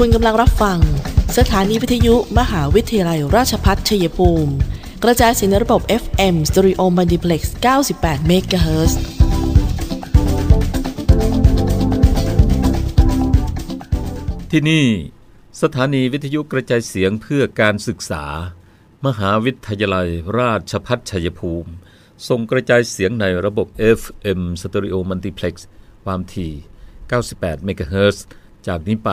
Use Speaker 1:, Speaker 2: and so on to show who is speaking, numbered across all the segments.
Speaker 1: คุณกำลังรับฟัง สถานีวิทยุมหาวิทยาลัยราชพัฒชัยภูมิ กระจายเสียงในระบบ FM Stereo Multiplex 98 MHz
Speaker 2: ที่นี่สถานีวิทยุกระจายเสียงเพื่อการศึกษา มหาวิทยาลัยราชพัฒชัยภูมิ ส่งกระจายเสียงในระบบ FM Stereo Multiplex ความถี่ 98เมกะเฮิรตจากนี้ไป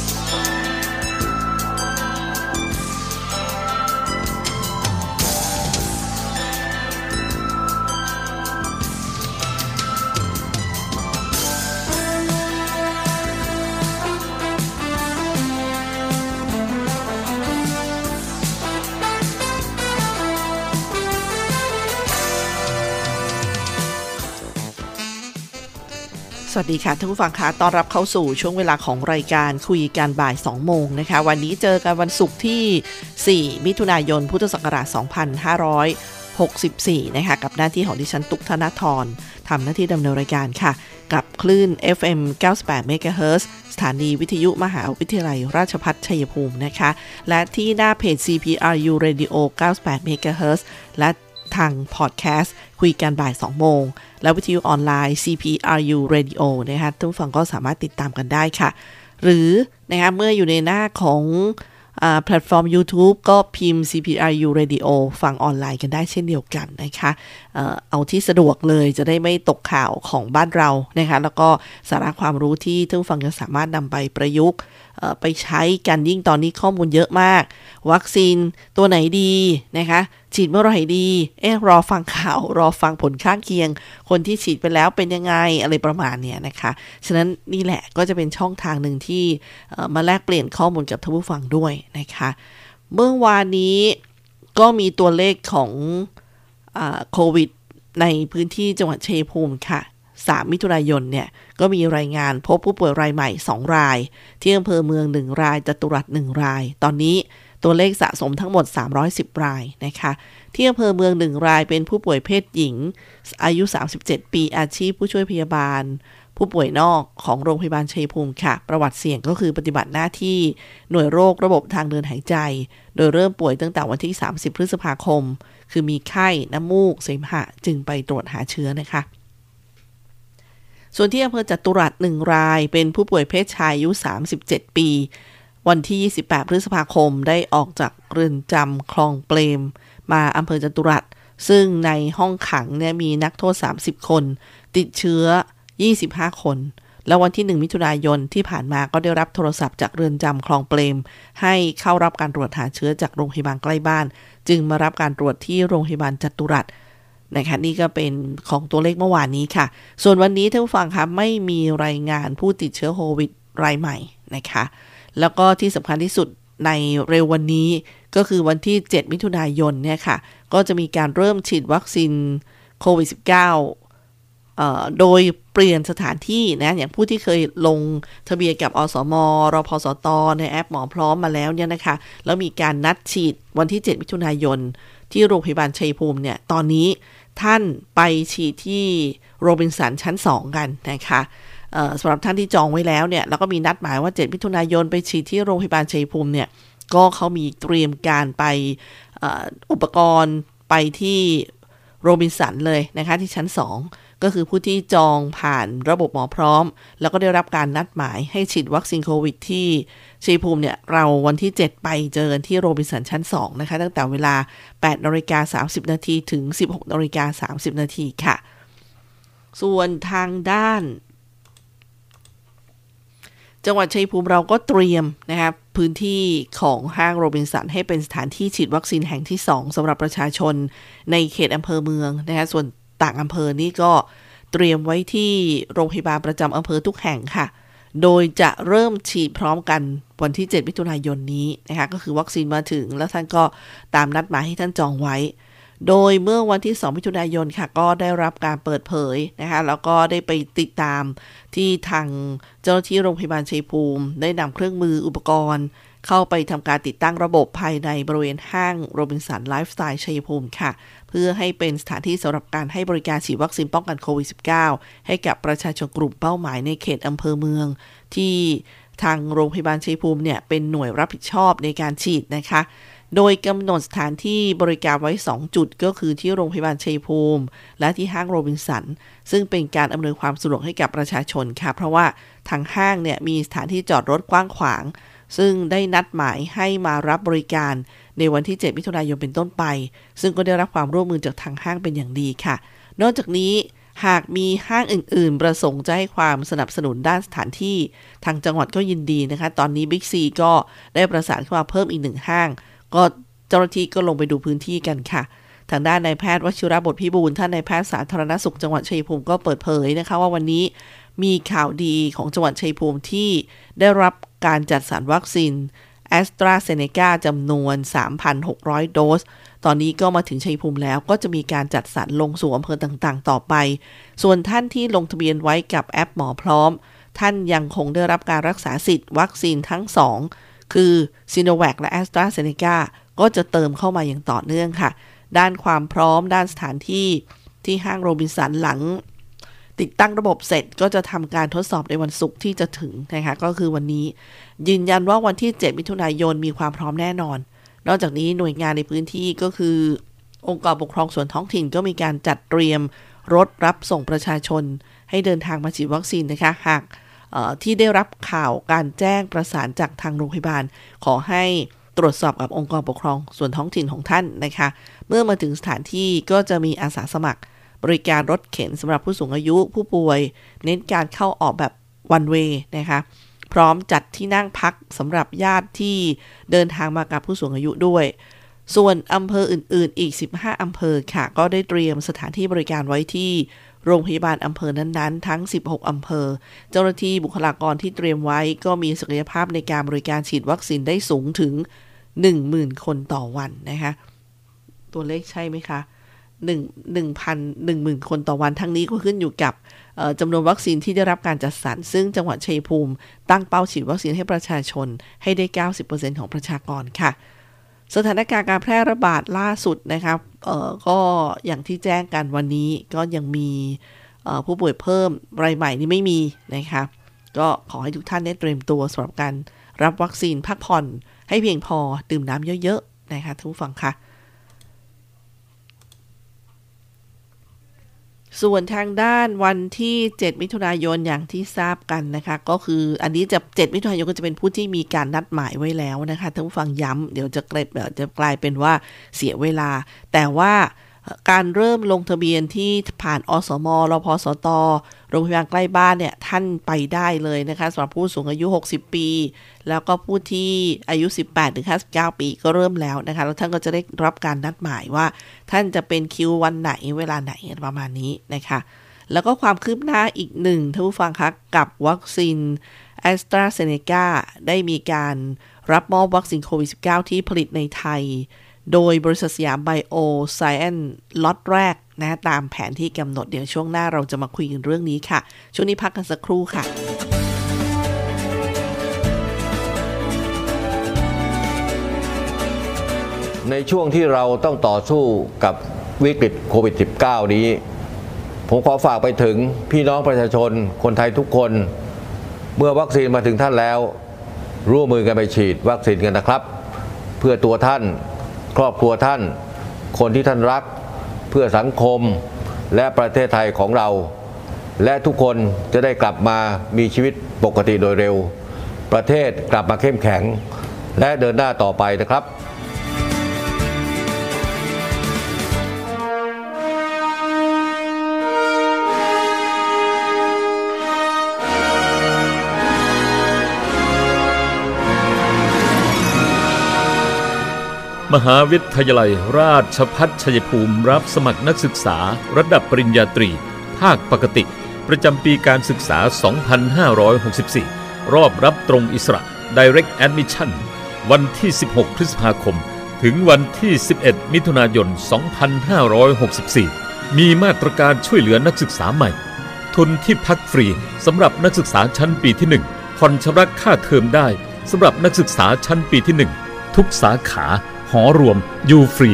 Speaker 1: สวัสดีค่ะท่านผู้ฟังคะต้อนรับเข้าสู่ช่วงเวลาของรายการคุยกันบ่าย 2 โมงนะคะ วันนี้เจอกันวันศุกร์ที่ 4 มิถุนายน พุทธศักราช 2564 นะคะ กับหน้าที่ของดิฉันตุกธนทรทำหน้าที่ดำเนินรายการค่ะ กับคลื่น FM 98 MHz สถานีวิทยุมหาวิทยาลัยราชพัฒชัยภูมินะคะ และที่หน้าเพจ CPRU Radio 98 MHz และ ทางพอดแคสต์ คุยกันบ่าย 2 โมง และวิทยุออนไลน์ CPRU Radio นะคะทุกฝั่งก็สามารถติดตามกันได้ค่ะ หรือนะคะเมื่ออยู่ในหน้าของอาแพลตฟอร์ม YouTube ก็พิมพ์ CPRU Radio ฟังออนไลน์กันได้เช่นเดียวกันนะคะเอ่อเอาที่สะดวกเลยจะได้ไม่ตกข่าวของบ้านเรานะคะแล้วก็สาระความรู้ที่ทุกฝั่งจะสามารถนำไปประยุกต์ ไปใช้กันยิ่งตอนนี้ข้อมูลเยอะมาก วัคซีนตัวไหนดีนะคะ ฉีดเมื่อไหร่ดี เอ๊ะรอฟังข่าว รอฟังผลข้างเคียง คนที่ฉีดไปแล้วเป็นยังไงอะไรประมาณเนี้ยนะคะ ฉะนั้นนี่แหละก็จะเป็นช่องทางหนึ่งที่มาแลกเปลี่ยนข้อมูลกับท่านผู้ฟังด้วยนะคะเมื่อวานนี้ก็มีตัวเลขของโควิดในพื้นที่จังหวัดเชัยภูมิค่ะ 3 มิถุนายนเนี่ยก็มีรายงานพบผู้ป่วยรายใหม่ 2 ราย ที่อำเภอเมือง 1 รายจตุรัส1ราย ตอนนี้ตัวเลขสะสมทั้งหมด 310 รายนะคะที่อำเภอเมือง 1 รายเป็นผู้ป่วยเพศหญิง อายุ 37 ปีอาชีพผู้ช่วยพยาบาล ผู้ป่วยนอกของโรงพยาบาลชัยภูมิค่ะ ประวัติเสี่ยงก็คือปฏิบัติหน้าที่หน่วยโรคระบบทางเดินหายใจ โดยเริ่มป่วยตั้งแต่วันที่ 30 พฤษภาคม คือมีไข้ น้ำมูก เสมหะ จึงไปตรวจหาเชื้อนะคะ ส่วนที่อำเภอจตุรัสหนึ่งราย เป็นผู้ป่วยเพศชายอายุ 37 ปี วันที่ 28 พฤษภาคมได้ออกจากเรือนจำคลองเปรม มาอำเภอจตุรัส ซึ่งในห้องขังเนี่ยมีนักโทษ 30 คน ติดเชื้อ 25 คน แล้ววันที่ 1 มิถุนายนที่ผ่านมาก็ได้รับโทรศัพท์จากเรือนจำคลองเปรม ให้เข้ารับการตรวจหาเชื้อจากโรงพยาบาลใกล้บ้าน จึงมารับการตรวจที่โรงพยาบาลจตุรัส นะคะนี่ก็เป็นของตัวเลขเมื่อวานนี้ค่ะ ส่วนวันนี้ท่านผู้ฟังคะไม่มีรายงานผู้ติดเชื้อโควิดรายใหม่นะคะ แล้วก็ที่สำคัญที่สุดในเร็ววันนี้ก็คือวันที่ 7 มิถุนายนเนี่ยค่ะ ก็จะมีการเริ่มฉีดวัคซีนโควิด -19 โดยเปลี่ยนสถานที่นะ อย่างผู้ที่เคยลงทะเบียนกับอสมรพสต ในแอปหมอพร้อมมาแล้วเนี่ยนะคะ แล้วมีการนัดฉีดวันที่ 7 มิถุนายน ที่โรงพยาบาลชัยภูมิเนี่ย ตอนนี้ ท่านไปฉีดที่โรบินสันชั้น 2 กันนะคะสำหรับท่านที่จองไว้แล้วเนี่ยแล้วก็มีนัดหมายว่า 7 มิถุนายนไปฉีดที่โรงพยาบาลชัยภูมิเนี่ยก็เขามีเตรียมการไปอออุปกรณ์ไปที่โรบินสันเลยนะคะที่ชั้น 2 ก็คือผู้ที่จองผ่านระบบหมอพร้อม แล้วก็ได้รับการนัดหมายให้ฉีดวัคซีนโควิดที่ชัยภูมิเนี่ย เราวันที่ 7 ไปเจอกันที่โรบินสันชั้น 2 นะคะ ตั้งแต่เวลา8นาฬิกา30 นาทีถึง 16นาฬิกา30 นาทีค่ะ ส่วนทางด้าน จังหวัดชัยภูมิเราก็เตรียมนะครับพื้นที่ของห้างโรบินสันให้เป็นสถานที่ฉีดวัคซีนแห่งที่ 2สำหรับประชาชนในเขตอำเภอเมืองนะคะส่วน ต่างอำเภอนี่ก็เตรียมไว้ที่โรงพยาบาลประจำอำเภอทุกแห่งค่ะ โดยจะเริ่มฉีดพร้อมกันวันที่ 7 มิถุนายนนี้นะคะ ก็คือวัคซีนมาถึงแล้วท่านก็ตามนัดหมายให้ท่านจองไว้ โดยเมื่อวันที่ 2 มิถุนายนค่ะ ก็ได้รับการเปิดเผยนะคะ แล้วก็ได้ไปติดตามที่ทางเจ้าหน้าที่โรงพยาบาลชัยภูมิ ได้นำเครื่องมืออุปกรณ์ เข้าไปทำการติดตั้งระบบภายในบริเวณห้างโรบินสันไลฟ์สไตล์ชัยภูมิค่ะ เพื่อให้เป็นสถานที่สำหรับการให้บริการฉีดวัคซีนป้องกันโควิด -19 ให้กับประชาชนกลุ่มเป้าหมายในเขตอำเภอเมือง ที่ทางโรงพยาบาลชัยภูมิเนี่ยเป็นหน่วยรับผิดชอบในการฉีดนะคะ โดยกำหนดสถานที่บริการไว้ 2 จุดก็คือที่โรงพยาบาลชัยภูมิ และที่ห้างโรบินสัน ซึ่งเป็นการอำนวยความสะดวกให้กับประชาชนค่ะ เพราะว่าทางห้างเนี่ยมีสถานที่จอดรถกว้างขวาง ซึ่งได้นัดหมายให้มารับบริการ ในวันที่ 7 มิถุนายนเป็นต้นไป ซึ่งก็ได้รับความร่วมมือจากทางห้างเป็นอย่างดีค่ะ นอกจากนี้หากมีห้างอื่น ๆ ประสงค์จะให้ความสนับสนุนด้านสถานที่ ทางจังหวัดก็ยินดีนะคะ ตอนนี้บิ๊กซีก็ได้ประสานเข้ามาเพิ่มอีกหนึ่งห้าง ก็เจ้าหน้าที่ก็ลงไปดูพื้นที่กันค่ะ ทางด้านนายแพทย์วชิระบทพิบูลท่านนายแพทย์สาธารณสุขจังหวัดชัยภูมิก็เปิดเผยนะคะ ว่าวันนี้มีข่าวดีของจังหวัดชัยภูมิที่ได้รับการจัดสรรวัคซีน แอสตราเซเนกาจำนวน 3,600 โดส ตอนนี้ก็มาถึงชัยภูมิแล้วก็จะมีการจัดสรรลงสู่อำเภอต่างๆ ต่อไป ส่วนท่านที่ลงทะเบียนไว้กับแอปหมอพร้อม ท่านยังคงได้รับการรักษาสิทธิ์วัคซีนทั้ง 2 คือซีโนแวคและแอสตราเซเนกาก็จะเติมเข้ามาอย่างต่อเนื่องค่ะ ด้านความพร้อมด้านสถานที่ที่ห้างโรบินสันหลังติดตั้งระบบเสร็จก็จะทำการทดสอบในวันศุกร์ที่จะถึงนะคะก็คือวันนี้ ยืนยันว่าวันที่ 7 มิถุนายนมีความพร้อมแน่นอน นอกจากนี้หน่วยงานในพื้นที่ก็คือ องค์กรปกครองส่วนท้องถิ่นก็มีการจัดเตรียมรถรับส่งประชาชน ให้เดินทางมาฉีดวัคซีนนะคะ หากที่ได้รับข่าวการแจ้งประสานจากทางโรงพยาบาล ขอให้ตรวจสอบกับองค์กรปกครองส่วนท้องถิ่นของท่านนะคะ เมื่อมาถึงสถานที่ก็จะมีอาสาสมัคร บริการรถเข็นสำหรับผู้สูงอายุผู้ป่วย เน้นการเข้าออกแบบวันเวนะคะ พร้อมจัดที่นั่งพักสำหรับญาติที่เดินทางมากับผู้สูงอายุด้วย ส่วนอำเภออื่นๆ อีก 15 อำเภอค่ะ ก็ได้เตรียมสถานที่บริการไว้ที่โรงพยาบาลอำเภอนั้นๆ ทั้ง 16 อำเภอ เจ้าหน้าที่บุคลากรที่เตรียมไว้ ก็มีศักยภาพในการบริการฉีดวัคซีนได้สูงถึง 10,000 คนต่อวันนะคะ ตัวเลขใช่ไหมคะ 1 1,000 10,000คนต่อวันทั้งนี้ก็ขึ้นอยู่กับจำนวนวัคซีนที่ได้รับการจัดสรร ซึ่งจังหวัดชัยภูมิตั้งเป้าฉีดวัคซีนให้ประชาชนให้ได้ 90%ของประชากรค่ะ สถานการณ์การแพร่ระบาดล่าสุดนะครับก็อย่างที่แจ้งกันวันนี้ก็ยังมีผู้ป่วยเพิ่มรายใหม่นี่ไม่มีนะคะก็ขอให้ทุกท่านได้เตรียมตัวสำหรับการรับวัคซีนพักผ่อนให้เพียงพอดื่มน้ำเยอะๆนะคะทุกฝั่งค่ะ ส่วนทางด้านวันที่ 7 มิถุนายนอย่างที่ทราบกันนะคะ ก็คืออันนี้จะ 7 มิถุนายนก็จะเป็นผู้ที่มีการนัดหมายไว้แล้วนะคะท่านผู้ฟังย้ำเดี๋ยวจะเกลายจะกลายเป็นว่าเสียเวลา แต่ว่า การเริ่มลงทะเบียนที่ผ่านอสมรพสต โรงพยาบาลใกล้บ้านเนี่ย ท่านไปได้เลยนะคะสำหรับผู้สูงอายุ 60 ปี แล้วก็ผู้ที่อายุ 18 ถึง 59 ปีก็เริ่มแล้วนะคะ แล้วท่านก็จะได้รับการนัดหมายว่า ท่านจะเป็นคิววันไหนเวลาไหนประมาณนี้นะคะ แล้วก็ความคืบหน้าอีกหนึ่งท่านผู้ฟังคะกับวัคซีนแอสตราเซเนกาได้มีการรับมอบวัคซีนโควิด -19 ที่ผลิตในไทย โดยบริษัทสยามไบโอไซแอนล็อตแรกนะตามแผนที่กำหนดเดี๋ยวช่วงหน้าเราจะมาคุยกันเรื่องนี้ค่ะ ช่วงนี้พักกันสักครู่ค่ะ
Speaker 3: ในช่วงที่เราต้องต่อสู้กับวิกฤตโควิด -19 นี้ ผมขอฝากไปถึงพี่น้องประชาชนคนไทยทุกคน เมื่อวัคซีนมาถึงท่านแล้ว ร่วมมือกันไปฉีดวัคซีนกันนะครับ เพื่อตัวท่าน ครอบครัวท่าน คนที่ท่านรัก เพื่อสังคมและประเทศไทยของเรา และทุกคนจะได้กลับมามีชีวิตปกติโดยเร็ว ประเทศกลับมาเข้มแข็ง และเดินหน้าต่อไปนะครับ
Speaker 2: มหาวิทยาลัยราชพัฒชัยภูมิรับสมัครนักศึกษาระดับปริญญาตรี ภาคปกติ ประจำปีการศึกษา 2564 รอบรับตรงอิสระ Direct Admission วันที่ 16 พฤษภาคม ถึงวันที่ 11 มิถุนายน 2564 มีมาตรการช่วยเหลือนักศึกษาใหม่ ทุนที่พักฟรีสำหรับนักศึกษาชั้นปีที่ 1 ผ่อนชำระค่าเทอมได้สำหรับนักศึกษาชั้นปีที่ 1 ทุกสาขา หอรวม อยู่ฟรี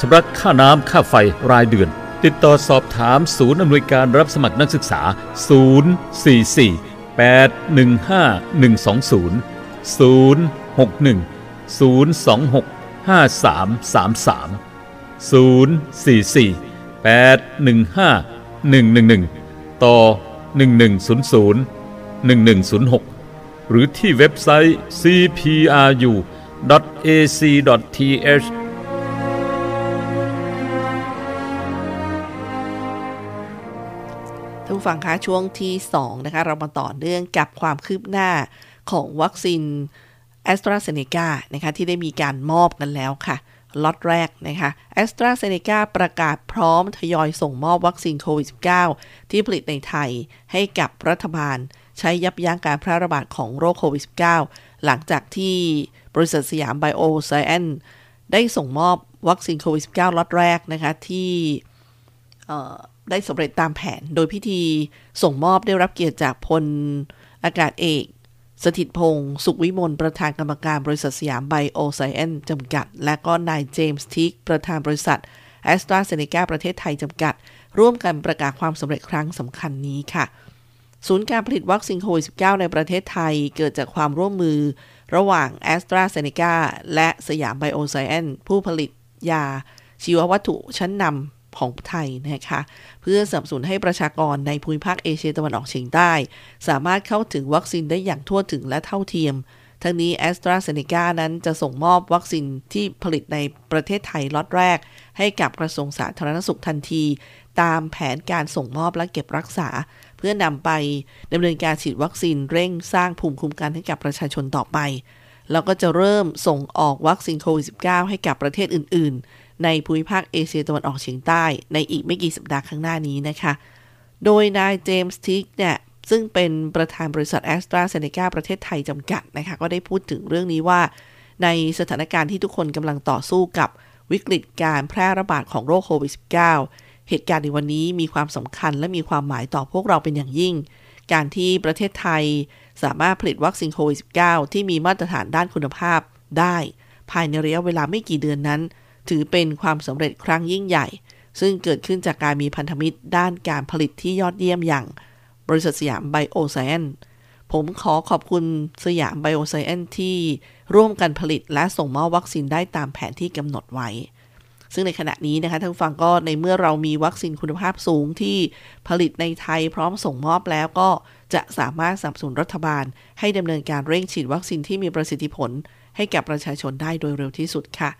Speaker 2: ชำระค่าน้ำค่าไฟรายเดือน ติดต่อสอบถามศูนย์อำนวยการรับสมัครนักศึกษา 044 815 120 061 026 5333 044 815 111 ต่อ 1100 1106 หรือที่เว็บไซต์ CPRU cpru.ac.th
Speaker 1: ท่านผู้ฟังคะช่วงที่2นะคะเรามาต่อเนื่องกับความคืบหน้าของวัคซีนแอสตราเซเนกานะคะที่ได้มีการมอบกันแล้วค่ะล็อตแรกนะคะแอสตราเซเนกาประกาศพร้อมทยอยส่งมอบวัคซีนโควิด -19 ที่ผลิตในไทยให้กับรัฐบาล ใช้ยับยั้งการแพร่ระบาดของโรคโควิด -19 หลังจากที่บริษัทสยามไบโอไซแอนได้ส่งมอบวัคซีนโควิด -19 ล็อตแรกนะคะ ที่ได้สำเร็จตามแผนโดยพิธีส่งมอบได้รับเกียรติจากพลอากาศเอก สถิตพงศ์สุขวิมลประธานกรรมการบริษัทสยามไบโอไซแอนจำกัด และก็นายเจมส์ทิกประธานบริษัทแอสตราเซเนกาประเทศไทยจำกัด ร่วมกันประกาศความสำเร็จครั้งสำคัญนี้ค่ะ ศูนย์การผลิตวัคซีนโควิด -19 ในประเทศไทยเกิดจากความร่วมมือ ระหว่างแอสตราเซเนกาและสยามไบโอไซแอนผู้ผลิตยา ชีววัตถุชั้นนำของไทยนะคะเพื่อสนับสนุนให้ประชากรในภูมิภาคเอเชียตะวันออกเฉียงใต้ สามารถเข้าถึงวัคซีนได้อย่างทั่วถึงและเท่าเทียมทั้งนี้แอสตราเซเนกานั้นจะส่งมอบวัคซีนที่ผลิตในประเทศไทยล็อตแรก ให้กับกระทรวงสาธารณสุขทันที ตามแผนการส่งมอบและเก็บรักษา เพื่อนำไปดำเนินการฉีดวัคซีนเร่งสร้างภูมิคุ้มกันให้กับประชาชนต่อไป แล้วก็จะเริ่มส่งออกวัคซีนโควิด -19 ให้กับประเทศอื่น ๆ ในภูมิภาคเอเชียตะวันออกเฉียงใต้ ในอีกไม่กี่สัปดาห์ข้างหน้านี้นะคะ โดยนายเจมส์ทิกเนี่ยซึ่งเป็นประธานบริษัทแอสตราเซเนกาประเทศไทยจำกัดนะคะก็ได้พูดถึงเรื่องนี้ว่า ในสถานการณ์ที่ทุกคนกำลังต่อสู้กับวิกฤตการแพร่ระบาดของโรคโควิด -19 เหตุการณ์ในวันนี้มีความสำคัญและมีความหมายต่อพวกเราเป็นอย่างยิ่ง การที่ประเทศไทยสามารถผลิตวัคซีนโควิด -19 ที่มีมาตรฐานด้านคุณภาพได้ ภายในระยะเวลาไม่กี่เดือนนั้น ถือเป็นความสำเร็จครั้งยิ่งใหญ่ ซึ่งเกิดขึ้นจากการมีพันธมิตรด้านการผลิตที่ยอดเยี่ยมอย่าง บริษัทสยามไบโอไซแอนผมขอขอบคุณสยามไบโอไซแอนที่ร่วมกันผลิตและส่งมอบวัคซีนได้ตามแผนที่กำหนดไว้ ซึ่งในขณะนี้นะคะท่านฟังก็ในเมื่อเรามีวัคซีนคุณภาพสูงที่ผลิตในไทยพร้อมส่งมอบแล้วก็จะสามารถสนับสนุนรัฐบาล ให้ดำเนินการเร่งฉีดวัคซีนที่มีประสิทธิผล ให้กับประชาชนได้โดยเร็วที่สุดค่ะ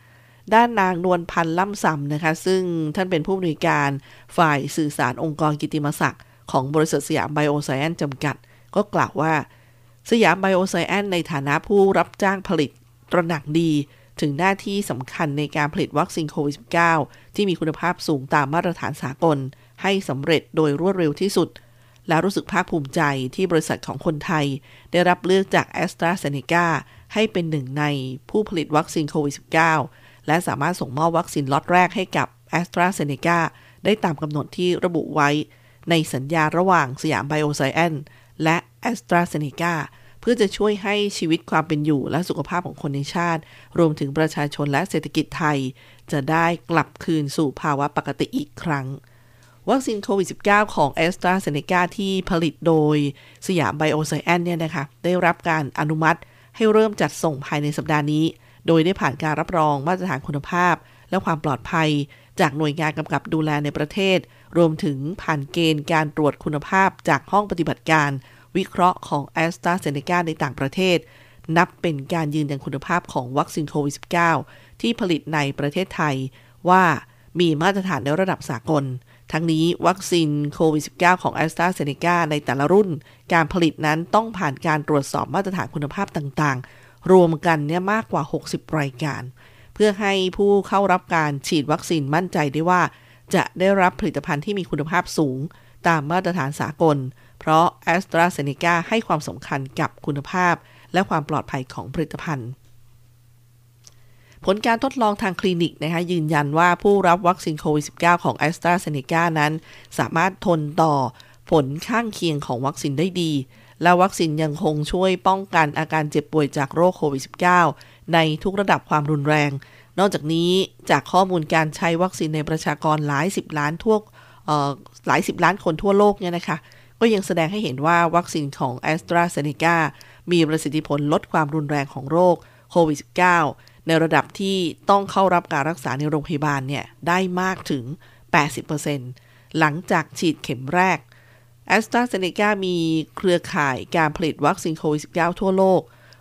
Speaker 1: ด้านนางนวลพันธ์ล่ำซำนะคะ ซึ่งท่านเป็นผู้อำนวยการฝ่ายสื่อสารองค์กรกิติมศักดิ์ของบริษัทสยามไบโอไซแอนจำกัด ก็กล่าวว่า สยามไบโอไซแอนในฐานะผู้รับจ้างผลิต ตระหนักดี ถึงหน้าที่สำคัญในการผลิตวัคซีนโควิด -19 ที่มีคุณภาพสูงตามมาตรฐานสากล ให้สำเร็จโดยรวดเร็วที่สุด และรู้สึกภาคภูมิใจที่บริษัทของคนไทย ได้รับเลือกจากแอสตราเซเนกาให้เป็นหนึ่งในผู้ผลิตวัคซีนโควิด -19 และสามารถส่งมอบวัคซีนล็อตแรกให้กับแอสตราเซเนกาได้ตามกำหนดที่ระบุไว้ ในสัญญาระหว่างสยามไบโอไซแอนและแอสตราเซเนกา เพื่อจะช่วยให้ชีวิตความเป็นอยู่และสุขภาพของคนในชาติ รวมถึงประชาชนและเศรษฐกิจไทย จะได้กลับคืนสู่ภาวะปกติอีกครั้ง วัคซีนโควิด -19 ของแอสตราเซเนกาที่ผลิตโดยสยามไบโอไซแอนเนี่ยนะคะ ได้รับการอนุมัติให้เริ่มจัดส่งภายในสัปดาห์นี้ โดยได้ผ่านการรับรองมาตรฐานคุณภาพ และความปลอดภัย จากหน่วยงานกำกับดูแลในประเทศ รวมถึงผ่านเกณฑ์การตรวจคุณภาพจากห้องปฏิบัติการ วิเคราะห์ของแอสตราเซเนกาในต่างประเทศ นับเป็นการยืนยันคุณภาพของวัคซีนโควิด -19 ที่ผลิตในประเทศไทย ว่ามีมาตรฐานในระดับสากล ทั้งนี้วัคซีนโควิด -19 ของแอสตราเซเนกาในแต่ละรุ่น การผลิตนั้นต้องผ่านการตรวจสอบมาตรฐานคุณภาพต่างๆ รวมกันเนี่ยมากกว่า 60 รายการ เพื่อให้ผู้เข้ารับการฉีดวัคซีนมั่นใจได้ว่า จะได้รับผลิตภัณฑ์ที่มีคุณภาพสูง ตามมาตรฐานสากล เพราะแอสตราเซเนกาให้ความสำคัญกับคุณภาพ และความปลอดภัยของผลิตภัณฑ์ ผลการทดลองทางคลินิกนะคะยืนยันว่าผู้รับวัคซีนโควิด -19 ของแอสตราเซเนกานั้น สามารถทนต่อผลข้างเคียงของวัคซีนได้ดี และวัคซีนยังคงช่วยป้องกันอาการเจ็บป่วยจากโรคโควิด -19 ในทุกระดับความรุนแรง นอกจากนี้จากข้อมูลการใช้วัคซีนในประชากรหลายสิบล้านทั่วหลายสิบล้านคนทั่วโลกเนี่ยนะคะ ก็ยังแสดงให้เห็นว่าวัคซีนของ a s t r a z เซ e c a มีประสิทธิผลลดความรุนแรงของโรคโควิด -19 ในระดับที่ต้องเข้ารับการรักษาในโรงพยาบาลเนี่ย ได้มากถึง 80%หลังจากฉีดเข็มแรก AstraZeneca มีเครือข่ายการผลิตวัคซีนโควิด -19 ทั่วโลก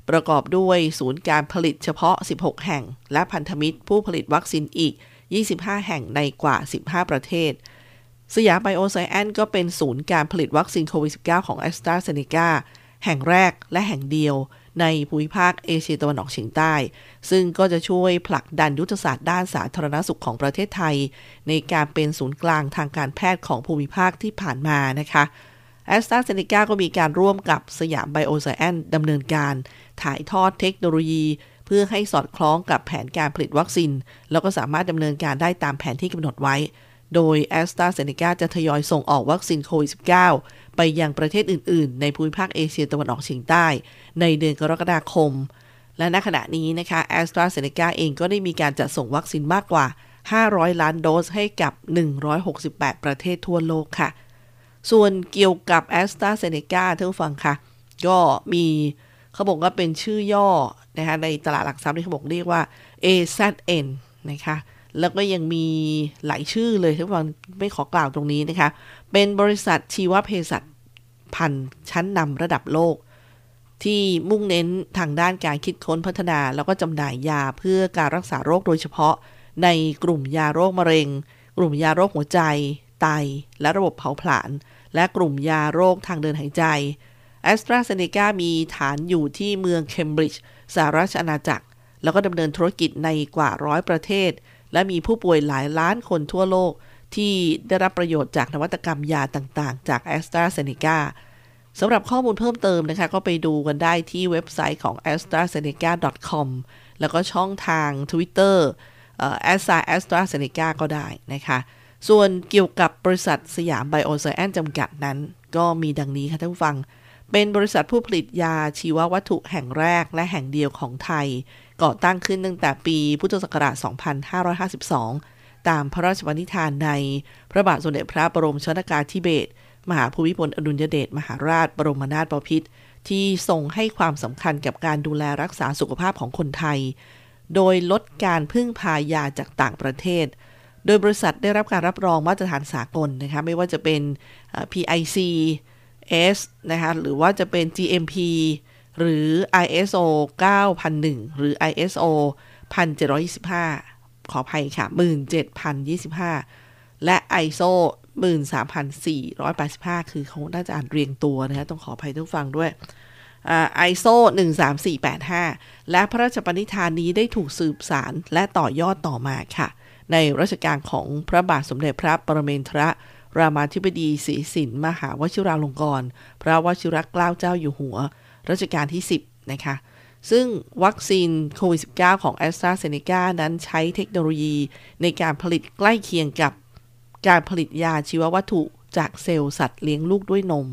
Speaker 1: ประกอบด้วยศูนย์การผลิตเฉพาะ 16 แห่ง และพันธมิตรผู้ผลิตวัคซีนอีก 25 แห่งในกว่า 15 ประเทศ สยามไบโอไซเอนซ์ก็เป็นศูนย์การผลิตวัคซีนโควิด -19 ของแอสตราเซเนกาแห่งแรกและแห่งเดียวในภูมิภาคเอเชียตะวันออกเฉียงใต้ ซึ่งก็จะช่วยผลักดันยุทธศาสตร์ด้านสาธารณสุขของประเทศไทย ในการเป็นศูนย์กลางทางการแพทย์ของภูมิภาคที่ผ่านมานะคะแอสตราเซเนกาก็มีการร่วมกับสยามไบโอไซเอนซ์ดำเนินการ ถ่ายทอดเทคโนโลยี เพื่อให้สอดคล้องกับแผนการผลิตวัคซีน แล้วก็สามารถดำเนินการได้ตามแผนที่กำหนดไว้ โดยแอสตราเซเนกาจะทยอยส่งออกวัคซีนโควิด -19 ไปยังประเทศอื่น ๆ ในภูมิภาคเอเชียตะวันออกเฉียงใต้ ในเดือนกรกฎาคม และณขณะนี้นะคะแอสตราเซเนกาเองก็ได้มีการจัดส่งวัคซีนมากกว่า 500 ล้านโดสให้กับ 168 ประเทศทั่วโลกค่ะ ส่วนเกี่ยวกับแอสตราเซเนกาท่านผู้ฟังค่ะ ก็มีเขาบอกว่าเป็นชื่อย่อนะคะในตลาดหลักทรัพย์ที่เขาบอกเรียกว่า AZN นะคะ แล้วก็ยังมีหลายชื่อเลยที่ฟังไม่ขอกล่าวตรงนี้นะคะ เป็นบริษัทชีวเภสัชพันธ์ชั้นนำระดับโลก ที่มุ่งเน้นทางด้านการคิดค้นพัฒนา แล้วก็จำหน่ายยาเพื่อการรักษาโรคโดยเฉพาะ ในกลุ่มยาโรคมะเร็ง กลุ่มยาโรคหัวใจ ไต และระบบเผาผลาญ และกลุ่มยาโรคทางเดินหายใจแอสตราเซเนกามีฐานอยู่ที่เมืองเคมบริดจ์สหราชอาณาจักร แล้วก็ดำเนินธุรกิจในกว่าร้อยประเทศ และมีผู้ป่วยหลายล้านคนทั่วโลก ที่ได้รับประโยชน์จากนวัตกรรมยาต่างๆ จาก a s t r a z เซ e c a สำหรับข้อมูลเพิ่มเติมนะคะ ก็ไปดูกันได้ที่เว็บไซต์ของ a s t r a z e ซ e c a com แล้วก็ช่องทาง Twitter แอสซาแอสตราเซเนกาก็ได้นะคะ ส่วนเกี่ยวกับบริษัทสยามไบโอไซเอนซ์จำกัดนั้น ก็มีดังนี้ค่ะท่านผู้ฟัง เป็นบริษัทผู้ผลิตยาชีววัตถุแห่งแรกและแห่งเดียวของไทย ก่อตั้งขึ้นตั้งแต่ปีพุทธศักราช 2552 ตามพระราชปณิธานในพระบาทสมเด็จพระบรมชนกาธิเบศรมหาภูมิพลอดุลยเดชมหาราชบรมนาถบพิตรที่ทรงให้ความสำคัญกับการดูแลรักษาสุขภาพของคนไทย โดยลดการพึ่งพายาจากต่างประเทศ โดยบริษัทได้รับการรับรองมาตรฐานสากลนะคะไม่ว่าจะเป็น PIC S นะคะหรือว่าจะเป็น GMP หรือ ISO 9001 หรือ ISO 1725 ขออภัยค่ะ 17025 และ ISO 13485 คือเขาน่าจะอ่านเรียงตัวนะคะต้องขออภัยทุกฟังด้วย ISO 13485 และพระราชปณิธานนี้ได้ถูกสืบสารและต่อยอดต่อมาค่ะ ในรัชกาลของพระบาทสมเด็จพระปรเมนทร รามาธิบดีศรีสินมหาวชิราลงกรณ์พระวชิรเกล้าเจ้าอยู่หัว รัชกาลที่ 10 นะคะ ซึ่งวัคซีนโควิด -19 ของ a s t r a z เซ e c a นั้นใช้เทคโนโลยีในการผลิตใกล้เคียงกับการผลิตยาชีววัตถุจากเซลล์สัตว์เลี้ยงลูกด้วยนม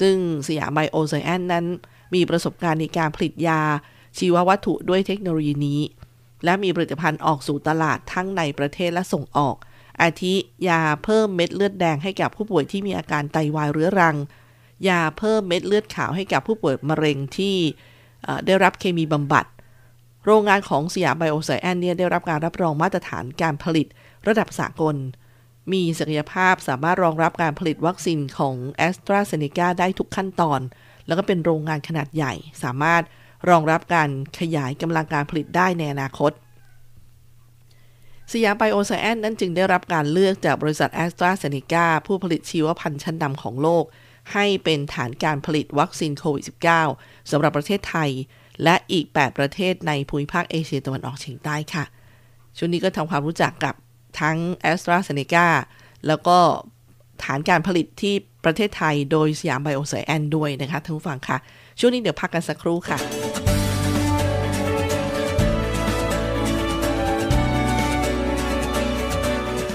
Speaker 1: ซึ่งสยามไบโอไซแอนนั้น มีประสบการณ์ในการผลิตยาชีววัตถุด้วยเทคโนโลยีนี้ และมีผลิตภัณฑ์ออกสู่ตลาดทั้งในประเทศและส่งออก อาทิยาเพิ่มเม็ดเลือดแดงให้กับผู้ป่วยที่มีอาการไตาวายเรื้อรัง ยาเพิ่มเม็ดเลือดขาวให้กับผู้ป่วยมะเร็งที่ได้รับเคมีบำบัด โรงงานของสยามไบโอไซเอนซ์เนี่ยได้รับการรับรองมาตรฐานการผลิตระดับสากล มีศักยภาพสามารถรองรับการผลิตวัคซีนของแอสตราเซเนกาได้ทุกขั้นตอน แล้วก็เป็นโรงงานขนาดใหญ่ สามารถรองรับการขยายกำลังการผลิตได้ในอนาคต สยามไบโอไซเอนซ์นั้นจึงได้รับการเลือกจากบริษัทแอสตราเซเนกาผู้ผลิตชีวภัณฑ์ชั้นนำของโลก ให้เป็นฐานการผลิตวัคซีนโควิด -19 สำหรับประเทศไทย และอีก 8 ประเทศในภูมิภาคเอเชียตะวันออกเฉียงใต้ค่ะช่วงนี้ก็ทำความรู้จักกับทั้งแอสตราเซเนกาแล้วก็ฐานการผลิตที่ประเทศไทยโดยสยามไบโอไซแอนด้วยนะคะท่านผู้ฟังค่ะ ช่วงนี้เดี๋ยวพักกันสักครู่ค่ะ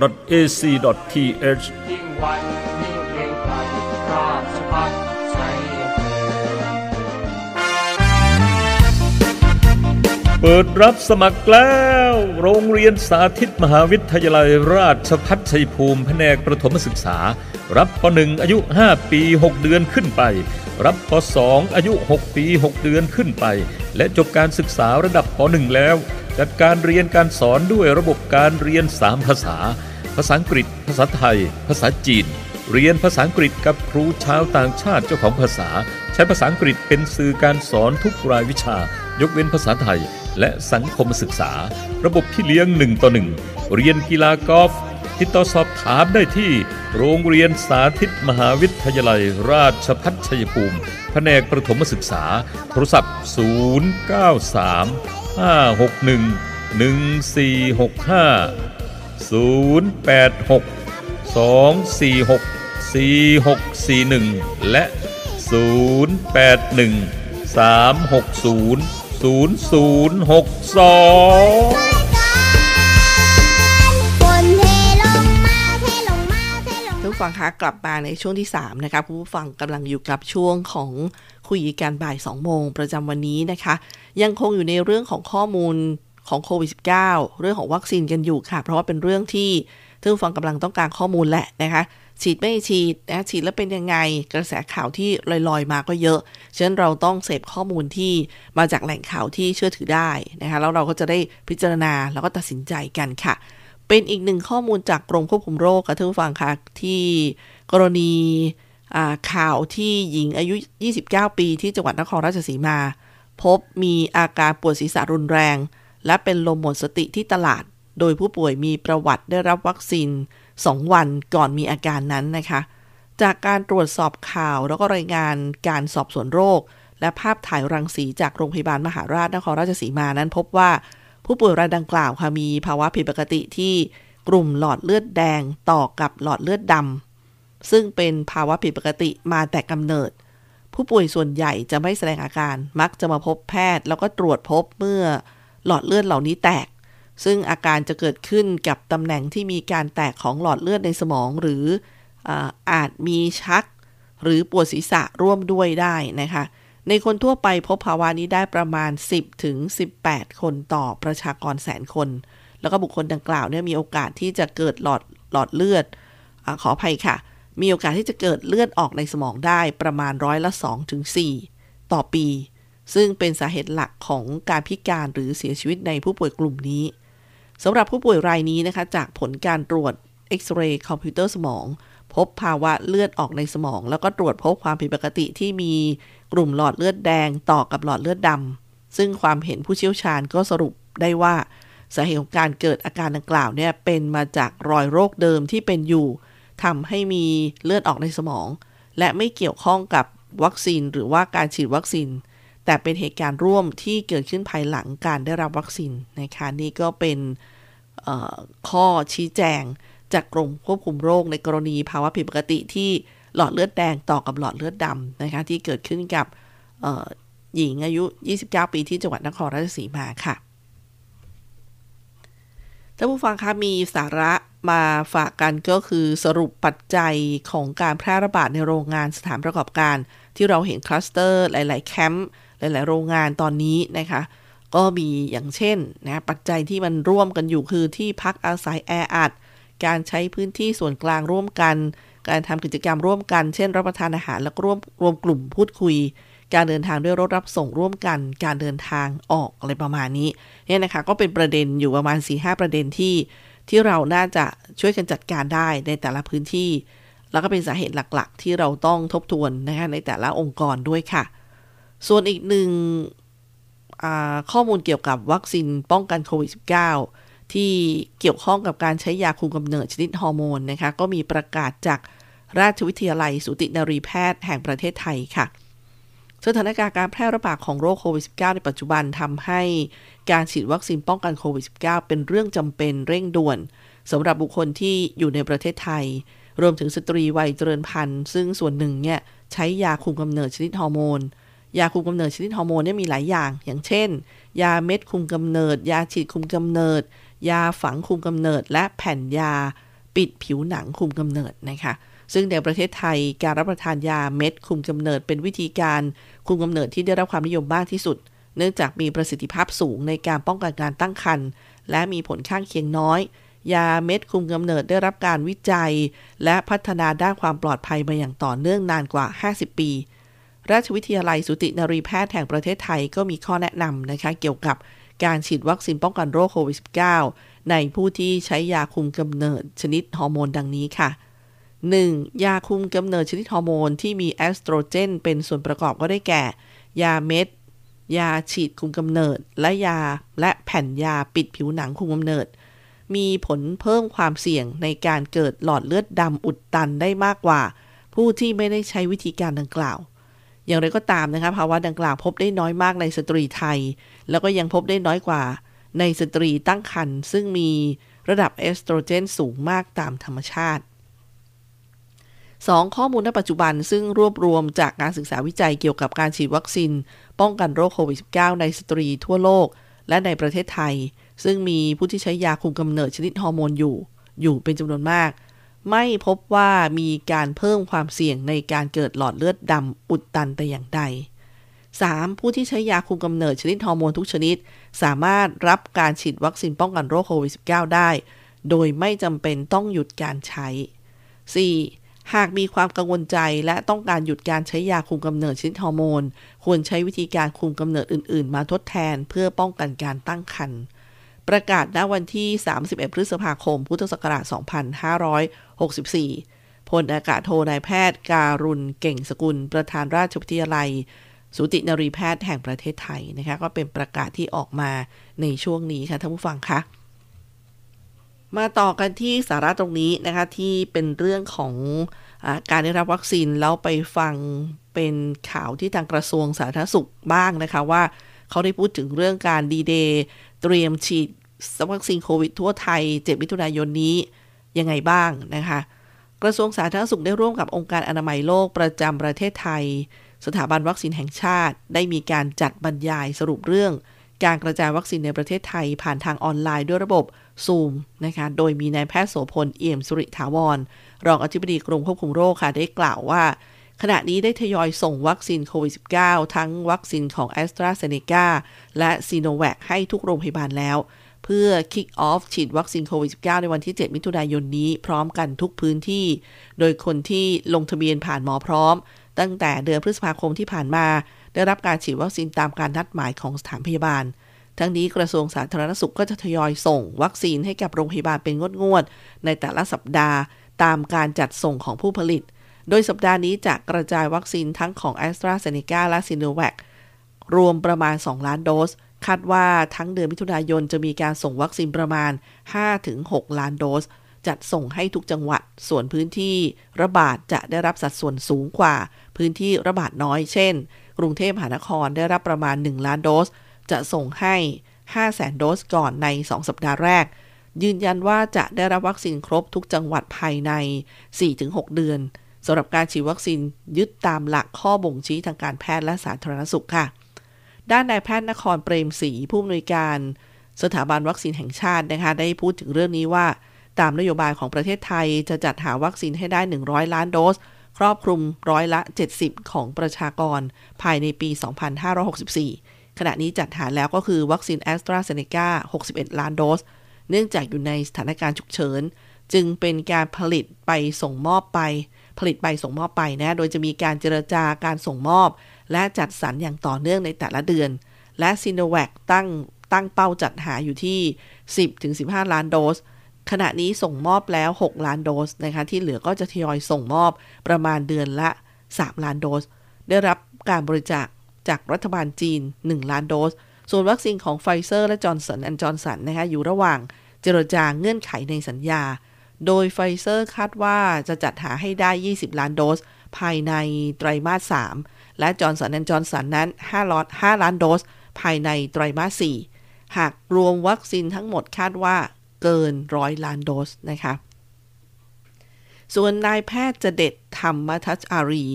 Speaker 2: cpru.ac.th
Speaker 4: ยิ่งวันยิ่งเกรงไกรราชพัฒชัย
Speaker 2: เปิดรับสมัครแล้ว โรงเรียนสาธิตมหาวิทยาลัยราชภัฏชัยภูมิแผนกประถมศึกษา รับป .1 อายุ 5 ปี 6 เดือนขึ้นไป รับป .2 อายุ 6 ปี 6 เดือนขึ้นไป และจบการศึกษาระดับป .1 แล้ว จัดการเรียนการสอนด้วยระบบการเรียน 3 ภาษา ภาษาอังกฤษ ภาษาไทย ภาษาจีน เรียนภาษาอังกฤษกับครูชาวต่างชาติเจ้าของภาษา ใช้ภาษาอังกฤษเป็นสื่อการสอนทุกรายวิชา ยกเว้นภาษาไทย และสังคมศึกษา ระบบพี่เลี้ยงหนึ่งต่อหนึ่งเรียนกีฬากอล์ฟติดต่อสอบถามได้ที่ โรงเรียนสาธิตมหาวิทยาลัย ราชภัฏชัยภูมิ แผนกประถมศึกษา โทรศัพท์ 093 561 1465 086 246 4641 และ 081 360 0062
Speaker 5: ทลงมาเทลงมาเทลง
Speaker 1: ท่านผู้ฟังคะกลับมาในช่วงที่3นะคะผู้ฟังกำลังอยู่กับช่วงของ คุยกันบ่าย2โมงประจำวันนี้นะคะ ยังคงอยู่ในเรื่องของข้อมูลของโควิด -19 เรื่องของวัคซีนกันอยู่ค่ะ เพราะว่าเป็นเรื่องที่ท่านผู้ฟังกำลังต้องการข้อมูลแหละนะคะฉีดไม่ฉีดนะฉีดแล้วเป็นยังไง กระแสข่าวที่ลอยๆ มาก็เยอะฉะนั้นเราต้องเสพข้อมูลที่มาจากแหล่งข่าวที่เชื่อถือได้นะคะแล้วเราก็จะได้พิจารณาแล้วก็ตัดสินใจกันค่ะ เป็นอีกหนึ่งข้อมูลจากกรมควบคุมโรคค่ะท่านผู้ฟังค่ะที่กรณี ข่าวที่หญิงอายุ 29 ปีที่จังหวัดนครราชสีมา พบมีอาการปวดศีรษะรุนแรง และเป็นลมหมดสติที่ตลาด โดยผู้ป่วยมีประวัติได้รับวัคซีน 2 วันก่อนมีอาการนั้นนะคะ จากการตรวจสอบข่าวแล้วก็รายงานการสอบสวนโรค และภาพถ่ายรังสีจากโรงพยาบาลมหาราชนครราชสีมานั้น พบว่าผู้ป่วยรายดังกล่าวค่ะมีภาวะผิดปกติที่กลุ่มหลอดเลือดแดงต่อกับหลอดเลือดดำ ซึ่งเป็นภาวะผิดปกติมาแต่กำเนิด ผู้ป่วยส่วนใหญ่จะไม่แสดงอาการ มักจะมาพบแพทย์ แล้วก็ตรวจพบเมื่อหลอดเลือดเหล่านี้แตก ซึ่งอาการจะเกิดขึ้นกับตำแหน่งที่มีการแตกของหลอดเลือดในสมอง หรืออาจมีชัก หรือปวดศีรษะร่วมด้วยได้นะคะ ในคนทั่วไปพบภาวะนี้ได้ประมาณ 10ถึง18 คนต่อประชากรแสนคน แล้วก็บุคคลดังกล่าวเนี่ยมีโอกาสที่จะเกิดหลอดหลอดเลือดอขออภัยค่ะ มีโอกาสที่จะเกิดเลือดออกในสมองได้ประมาณร้อยละ2ถึง4ต่อปี ซึ่งเป็นสาเหตุหลักของการพิการหรือเสียชีวิตในผู้ป่วยกลุ่มนี้สำหรับผู้ป่วยรายนี้นะคะ จากผลการตรวจเอ็กซเรย์คอมพิวเตอร์สมอง พบภาวะเลือดออกในสมอง แล้วก็ตรวจพบความผิดปกติที่มีกลุ่มหลอดเลือดแดงต่อกับหลอดเลือดดำซึ่งความเห็นผู้เชี่ยวชาญก็สรุปได้ว่าสาเหตุของการเกิดอาการดังกล่าวเนี่ยเป็นมาจากรอยโรคเดิมที่เป็นอยู่ ทำให้มีเลือดออกในสมอง และไม่เกี่ยวข้องกับวัคซีนหรือว่าการฉีดวัคซีน แต่เป็นเหตุการณ์ร่วมที่เกิดขึ้นภายหลังการได้รับวัคซีนนะคะนี่ก็เป็นข้อชี้แจงจากกรมควบคุมโรคในกรณีภาวะผิดปกติที่หลอดเลือดแดงต่อกับหลอดเลือดดำนะคะที่เกิดขึ้นกับหญิงอายุ 29 ปีที่จังหวัดนครราชสีมาค่ะ ท่านผู้ฟังคะมีสาระมาฝากกันก็คือสรุปปัจจัยของการแพร่ระบาดในโรงงานสถานประกอบการ ที่เราเห็นคลัสเตอร์หลาย ๆ แคมป์หลาย ๆ โรงงานตอนนี้นะคะก็มีอย่างเช่นนะปัจจัยที่มันร่วมกันอยู่คือที่พักอาศัยแออัดการใช้พื้นที่ส่วนกลางร่วมกัน การทำกิจกรรมร่วมกัน เช่น รับประทานอาหารแล้วก็ร่วมรวมกลุ่มพูดคุย การเดินทางด้วยรถรับส่งร่วมกัน การเดินทางออกอะไรประมาณนี้เนี่ยนะคะก็เป็นประเด็นอยู่ประมาณ 4-5 ประเด็นที่ที่เราน่าจะช่วยกันจัดการได้ในแต่ละพื้นที่ แล้วก็เป็นสาเหตุหลักๆ ที่เราต้องทบทวนนะคะในแต่ละองค์กรด้วยค่ะ ส่วนอีกหนึ่งข้อมูลเกี่ยวกับวัคซีนป้องกันโควิด -19 ที่เกี่ยวข้องกับการใช้ยาคุมกำเนิดชนิดฮอร์โมนนะคะก็มีประกาศจากราชวิทยาลัย สูตินรีแพทย์แห่งประเทศไทยค่ะ สถานการณ์การแพร่ระบาดของโรคโควิด -19 ในปัจจุบันทำให้การฉีดวัคซีนป้องกันโควิด -19 เป็นเรื่องจำเป็นเร่งด่วนสำหรับบุคคลที่อยู่ในประเทศไทย รวมถึงสตรีวัยเจริญพันธุ์ ซึ่งส่วนหนึ่งเนี่ยใช้ยาคุมกำเนิดชนิดฮอร์โมน ยาคุมกำเนิดชนิดฮอร์โมนเนี่ยมีหลายอย่าง อย่างเช่น ยาเม็ดคุมกำเนิด ยาฉีดคุมกำเนิด ยาฝังคุมกำเนิด และแผ่นยาปิดผิวหนังคุมกำเนิดนะคะ ซึ่งในประเทศไทยการรับประทานยาเม็ดคุมกำเนิดเป็นวิธีการคุมกำเนิดที่ได้รับความนิยมมากที่สุด เนื่องจากมีประสิทธิภาพสูงในการป้องกันการตั้งครรภ์และมีผลข้างเคียงน้อย ยาเม็ดคุมกำเนิดได้รับการวิจัย และพัฒนาด้านความปลอดภัยมาอย่างต่อเนื่องนานกว่า 50 ปี ราชวิทยาลัยสุตินรีแพทย์แห่งประเทศไทยก็มีข้อแนะนำนะคะเกี่ยวกับการฉีดวัคซีนป้องกันโรคโควิด -19 ในผู้ที่ใช้ยาคุมกำเนิดชนิดฮอร์โมนดังนี้ค่ะ 1. ยาคุมกำเนิดชนิดฮอร์โมนที่มีเอสโตรเจน เป็นส่วนประกอบก็ได้แก่ ยาเม็ด ยาฉีดคุมกำเนิด และยาและแผ่นยาปิดผิวหนังคุมกำเนิด มีผลเพิ่มความเสี่ยงในการเกิดหลอดเลือดดำอุดตันได้มากกว่า ผู้ที่ไม่ได้ใช้วิธีการดังกล่าว อย่างไรก็ตามนะคะภาวะดังกล่าวพบได้น้อยมากในสตรีไทย แล้วก็ยังพบได้น้อยกว่า ในสตรีตั้งครรภ์ซึ่งมีระดับเอสโตรเจนสูงมากตามธรรมชาติ 2. ข้อมูลณปัจจุบันซึ่งรวบรวมจากการศึกษาวิจัยเกี่ยวกับการฉีดวัคซีน ป้องกันโรคโควิด -19 ในสตรีทั่วโลก และในประเทศไทย ซึ่งมีผู้ที่ใช้ยาคุมกำเนิดชนิดฮอร์โมนอยู่ อยู่เป็นจำนวนมาก ไม่พบว่ามีการเพิ่มความเสี่ยงในการเกิดหลอดเลือดดำอุดตันแต่อย่างใด 3. ผู้ที่ใช้ยาคุมกำเนิดชนิดฮอร์โมนทุกชนิด สามารถรับการฉีดวัคซีนป้องกันโรคโควิด -19 ได้ โดยไม่จำเป็นต้องหยุดการใช้ 4. หากมีความกังวลใจและต้องการหยุดการใช้ยาคุมกำเนิดชนิดฮอร์โมน ควรใช้วิธีการคุมกำเนิดอื่น ๆ มาทดแทนเพื่อป้องกันการตั้งครรภ์ประกาศณวันที่ 31 พฤษภาคม พุทธศักราช 2564 พลอากาศโทนายแพทย์การุณเก่งสกุล ประธานราชวิทยาลัย สูตินรีแพทย์แห่งประเทศไทยนะคะ ก็เป็นประกาศที่ออกมาในช่วงนี้ค่ะท่านผู้ฟังคะ มาต่อกันที่สาระตรงนี้นะคะ ที่เป็นเรื่องของอการได้รับวัคซีนแล้วไปฟังเป็นข่าวที่ทางกระทรวงสาธารณสุขบ้างนะคะว่าเขาได้พูดถึงเรื่องการดีเดย์เตรียมฉีดวัคซีนโควิดทั่วไทย 7 มิถุนายนนี้ยังไงบ้างนะคะ กระทรวงสาธารณสุขได้ร่วมกับองค์การอนามัยโลกประจำประเทศไทย สถาบันวัคซีนแห่งชาติ ได้มีการจัดบรรยายสรุปเรื่อง การกระจายวัคซีนในประเทศไทยผ่านทางออนไลน์ด้วยระบบ ซูมนะคะโดยมีนายแพทย์โสภณเอี่ยมศิริถาวร รองอธิบดีกรมควบคุมโรคค่ะ ได้กล่าวว่า ขณะนี้ได้ทยอยส่งวัคซีนโควิด -19 ทั้งวัคซีนของ AstraZeneca และซีโนแวคให้ทุกโรงพยาบาลแล้ว เพื่อ kick off ฉีดวัคซีนโควิด -19 ในวันที่ 7 มิถุนายนนี้พร้อมกันทุกพื้นที่ โดยคนที่ลงทะเบียนผ่านหมอพร้อม ตั้งแต่เดือนพฤษภาคมที่ผ่านมา ได้รับการฉีดวัคซีนตามการนัดหมายของสถานพยาบาล ทั้งนี้กระทรวงสาธารณสุขก็จะทยอยส่ง วัคซีนให้กับโรงพยาบาลเป็นงวดๆในแต่ละสัปดาห์ ตามการจัดส่งของผู้ผลิต โดยสัปดาห์นี้จะกระจายวัคซีนทั้งของ a s t r a z เซ e c a และ s i n o v a c รวมประมาณ 2 ล้านโดส คาดว่าทั้งเดือนมิถุนายนจะมีการส่งวัคซีนประมาณ 5-6 ล้านโดส จัดส่งให้ทุกจังหวัด ส่วนพื้นที่ระบาดจะได้รับสัดส่วนสูงกว่า พื้นที่ระบาดน้อย เช่น กรุงเทพมหานครได้รับประมาณ 1 ล้านโดส จะส่งให้ 5 0 0 0 0 0 โดสก่อนใน 2 สัปดาห์แรก ยืนยันว่าจะได้รับวัคซีนครบทุกจังหวัดภายใน 4-6 เดือนสำหรับการฉีดวัคซีนยึดตามหลักข้อบ่งชี้ทางการแพทย์และสาธารณสุขค่ะ ด้านนายแพทย์นครเปรมศรีผู้อำนวยการสถาบันวัคซีนแห่งชาตินะคะได้พูดถึงเรื่องนี้ว่า ตามนโยบายของประเทศไทยจะจัดหาวัคซีนให้ได้ 100 ล้านโดส ครอบคลุมร้อยละ 70 ของประชากรภายในปี 2564 ขณะนี้จัดหาแล้วก็คือวัคซีนแอสตราเซเนกา61 ล้านโดส เนื่องจากอยู่ในสถานการณ์ฉุกเฉิน จึงเป็นการผลิตไปส่งมอบไป ผลิตไปส่งมอบไปนะ โดยจะมีการเจรจาการส่งมอบ และจัดสรรอย่างต่อเนื่องในแต่ละเดือน และซีโนแวคตั้งตั้งเป้าจัดหาอยู่ที่ 10-15 ล้านโดส ขณะนี้ส่งมอบแล้ว 6 ล้านโดสนะคะ ที่เหลือก็จะทยอยส่งมอบประมาณเดือนละ 3 ล้านโดส ได้รับการบริจาค จากรัฐบาลจีน 1 ล้านโดส ส่วนวัคซีนของไฟเซอร์และจอร์นสันแอนด์จอร์นสันนะคะอยู่ระหว่างเจรจาเงื่อนไขในสัญญา โดยไฟเซอร์คาดว่าจะจัดหาให้ได้ 20 ล้านโดส ภายในไตรมาส 3 และจอร์นสันแอนด์จอร์นสันนั้น5ล้าน5ล้านโดส ภายในไตรมาส 4 หากรวมวัคซีนทั้งหมดคาดว่าเกินร้อยล้านโดสนะคะส่วนนายแพทย์จเด็จธรรมธัชอารี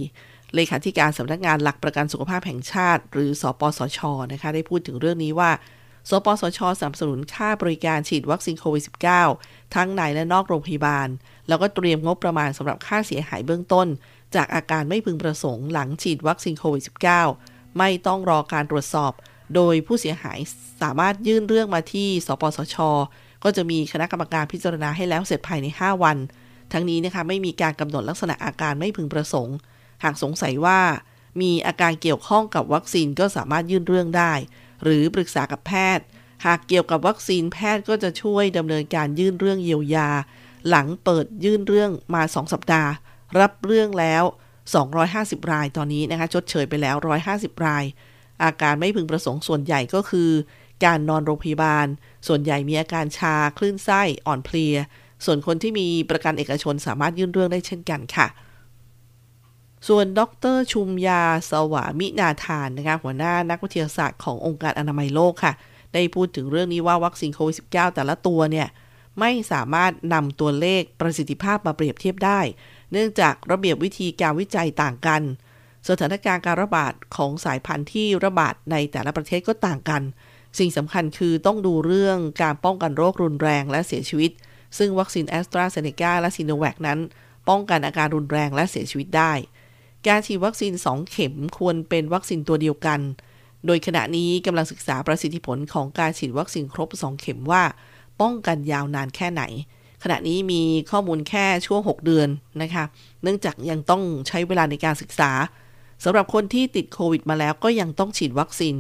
Speaker 1: เลขาธิการสำนักงานหลักประกันสุขภาพแห่งชาติ หรือสปสชนะคะได้พูดถึงเรื่องนี้ว่า สปสชสนับสนุนค่าบริการฉีดวัคซีนโควิด -19 ทั้งในและนอกโรงพยาบาล แล้วก็เตรียมงบประมาณสำหรับค่าเสียหายเบื้องต้น จากอาการไม่พึงประสงค์หลังฉีดวัคซีนโควิด -19 ไม่ต้องรอการตรวจสอบ โดยผู้เสียหายสามารถยื่นเรื่องมาที่ สปสช ก็จะมีคณะกรรมการพิจารณาให้แล้วเสร็จภายใน 5 วัน ทั้งนี้นะคะไม่มีการกำหนดลักษณะอาการไม่พึงประสงค์ หากสงสัยว่า มีอาการเกี่ยวข้องกับวัคซีนก็สามารถยื่นเรื่องได้ หรือปรึกษากับแพทย์ หากเกี่ยวกับวัคซีนแพทย์ก็จะช่วยดำเนินการยื่นเรื่องเยียวยา หลังเปิดยื่นเรื่องมา 2 สัปดาห์ รับเรื่องแล้ว 250 รายตอนนี้นะคะชดเชยไปแล้ว 150 ราย อาการไม่พึงประสงค์ส่วนใหญ่ก็คือ การนอนโรงพยาบาล ส่วนใหญ่มีอาการชาคลื่นไส้อ่อนเพลีย ส่วนคนที่มีประกันเอกชนสามารถยื่นเรื่องได้เช่นกันค่ะ ส่วนดรโสมญาสวามินาธานนะคะหัวหน้านักวิทยาศาสตร์ขององค์การอนามัยโลกค่ะ ได้พูดถึงเรื่องนี้ว่าวัคซีนโควิด -19 แต่ละตัวเนี่ย ไม่สามารถนำตัวเลขประสิทธิภาพมาเปรียบเทียบได้ เนื่องจากระเบียบวิธีการวิจัยต่างกัน สถานการณ์การระบาดของสายพันธุ์ที่ระบาดในแต่ละประเทศก็ต่างกัน สิ่งสำคัญคือต้องดูเรื่องการป้องกันโรครุนแรงและเสียชีวิต ซึ่งวัคซีนแอสตราเซเนกาและซีโนแวคนั้น ป้องกันอาการรุนแรงและเสียชีวิตได้ การฉีดวัคซีน 2 เข็มควรเป็นวัคซีนตัวเดียวกัน โดยขณะนี้กำลังศึกษาประสิทธิผลของการฉีดวัคซีนครบ 2 เข็มว่า ป้องกันยาวนานแค่ไหน ขณะนี้มีข้อมูลแค่ช่วง 6 เดือนนะคะ เนื่องจากยังต้องใช้เวลาในการศึกษาสำหรับคนที่ติดโควิดมาแล้วก็ยังต้องฉีดวัคซีน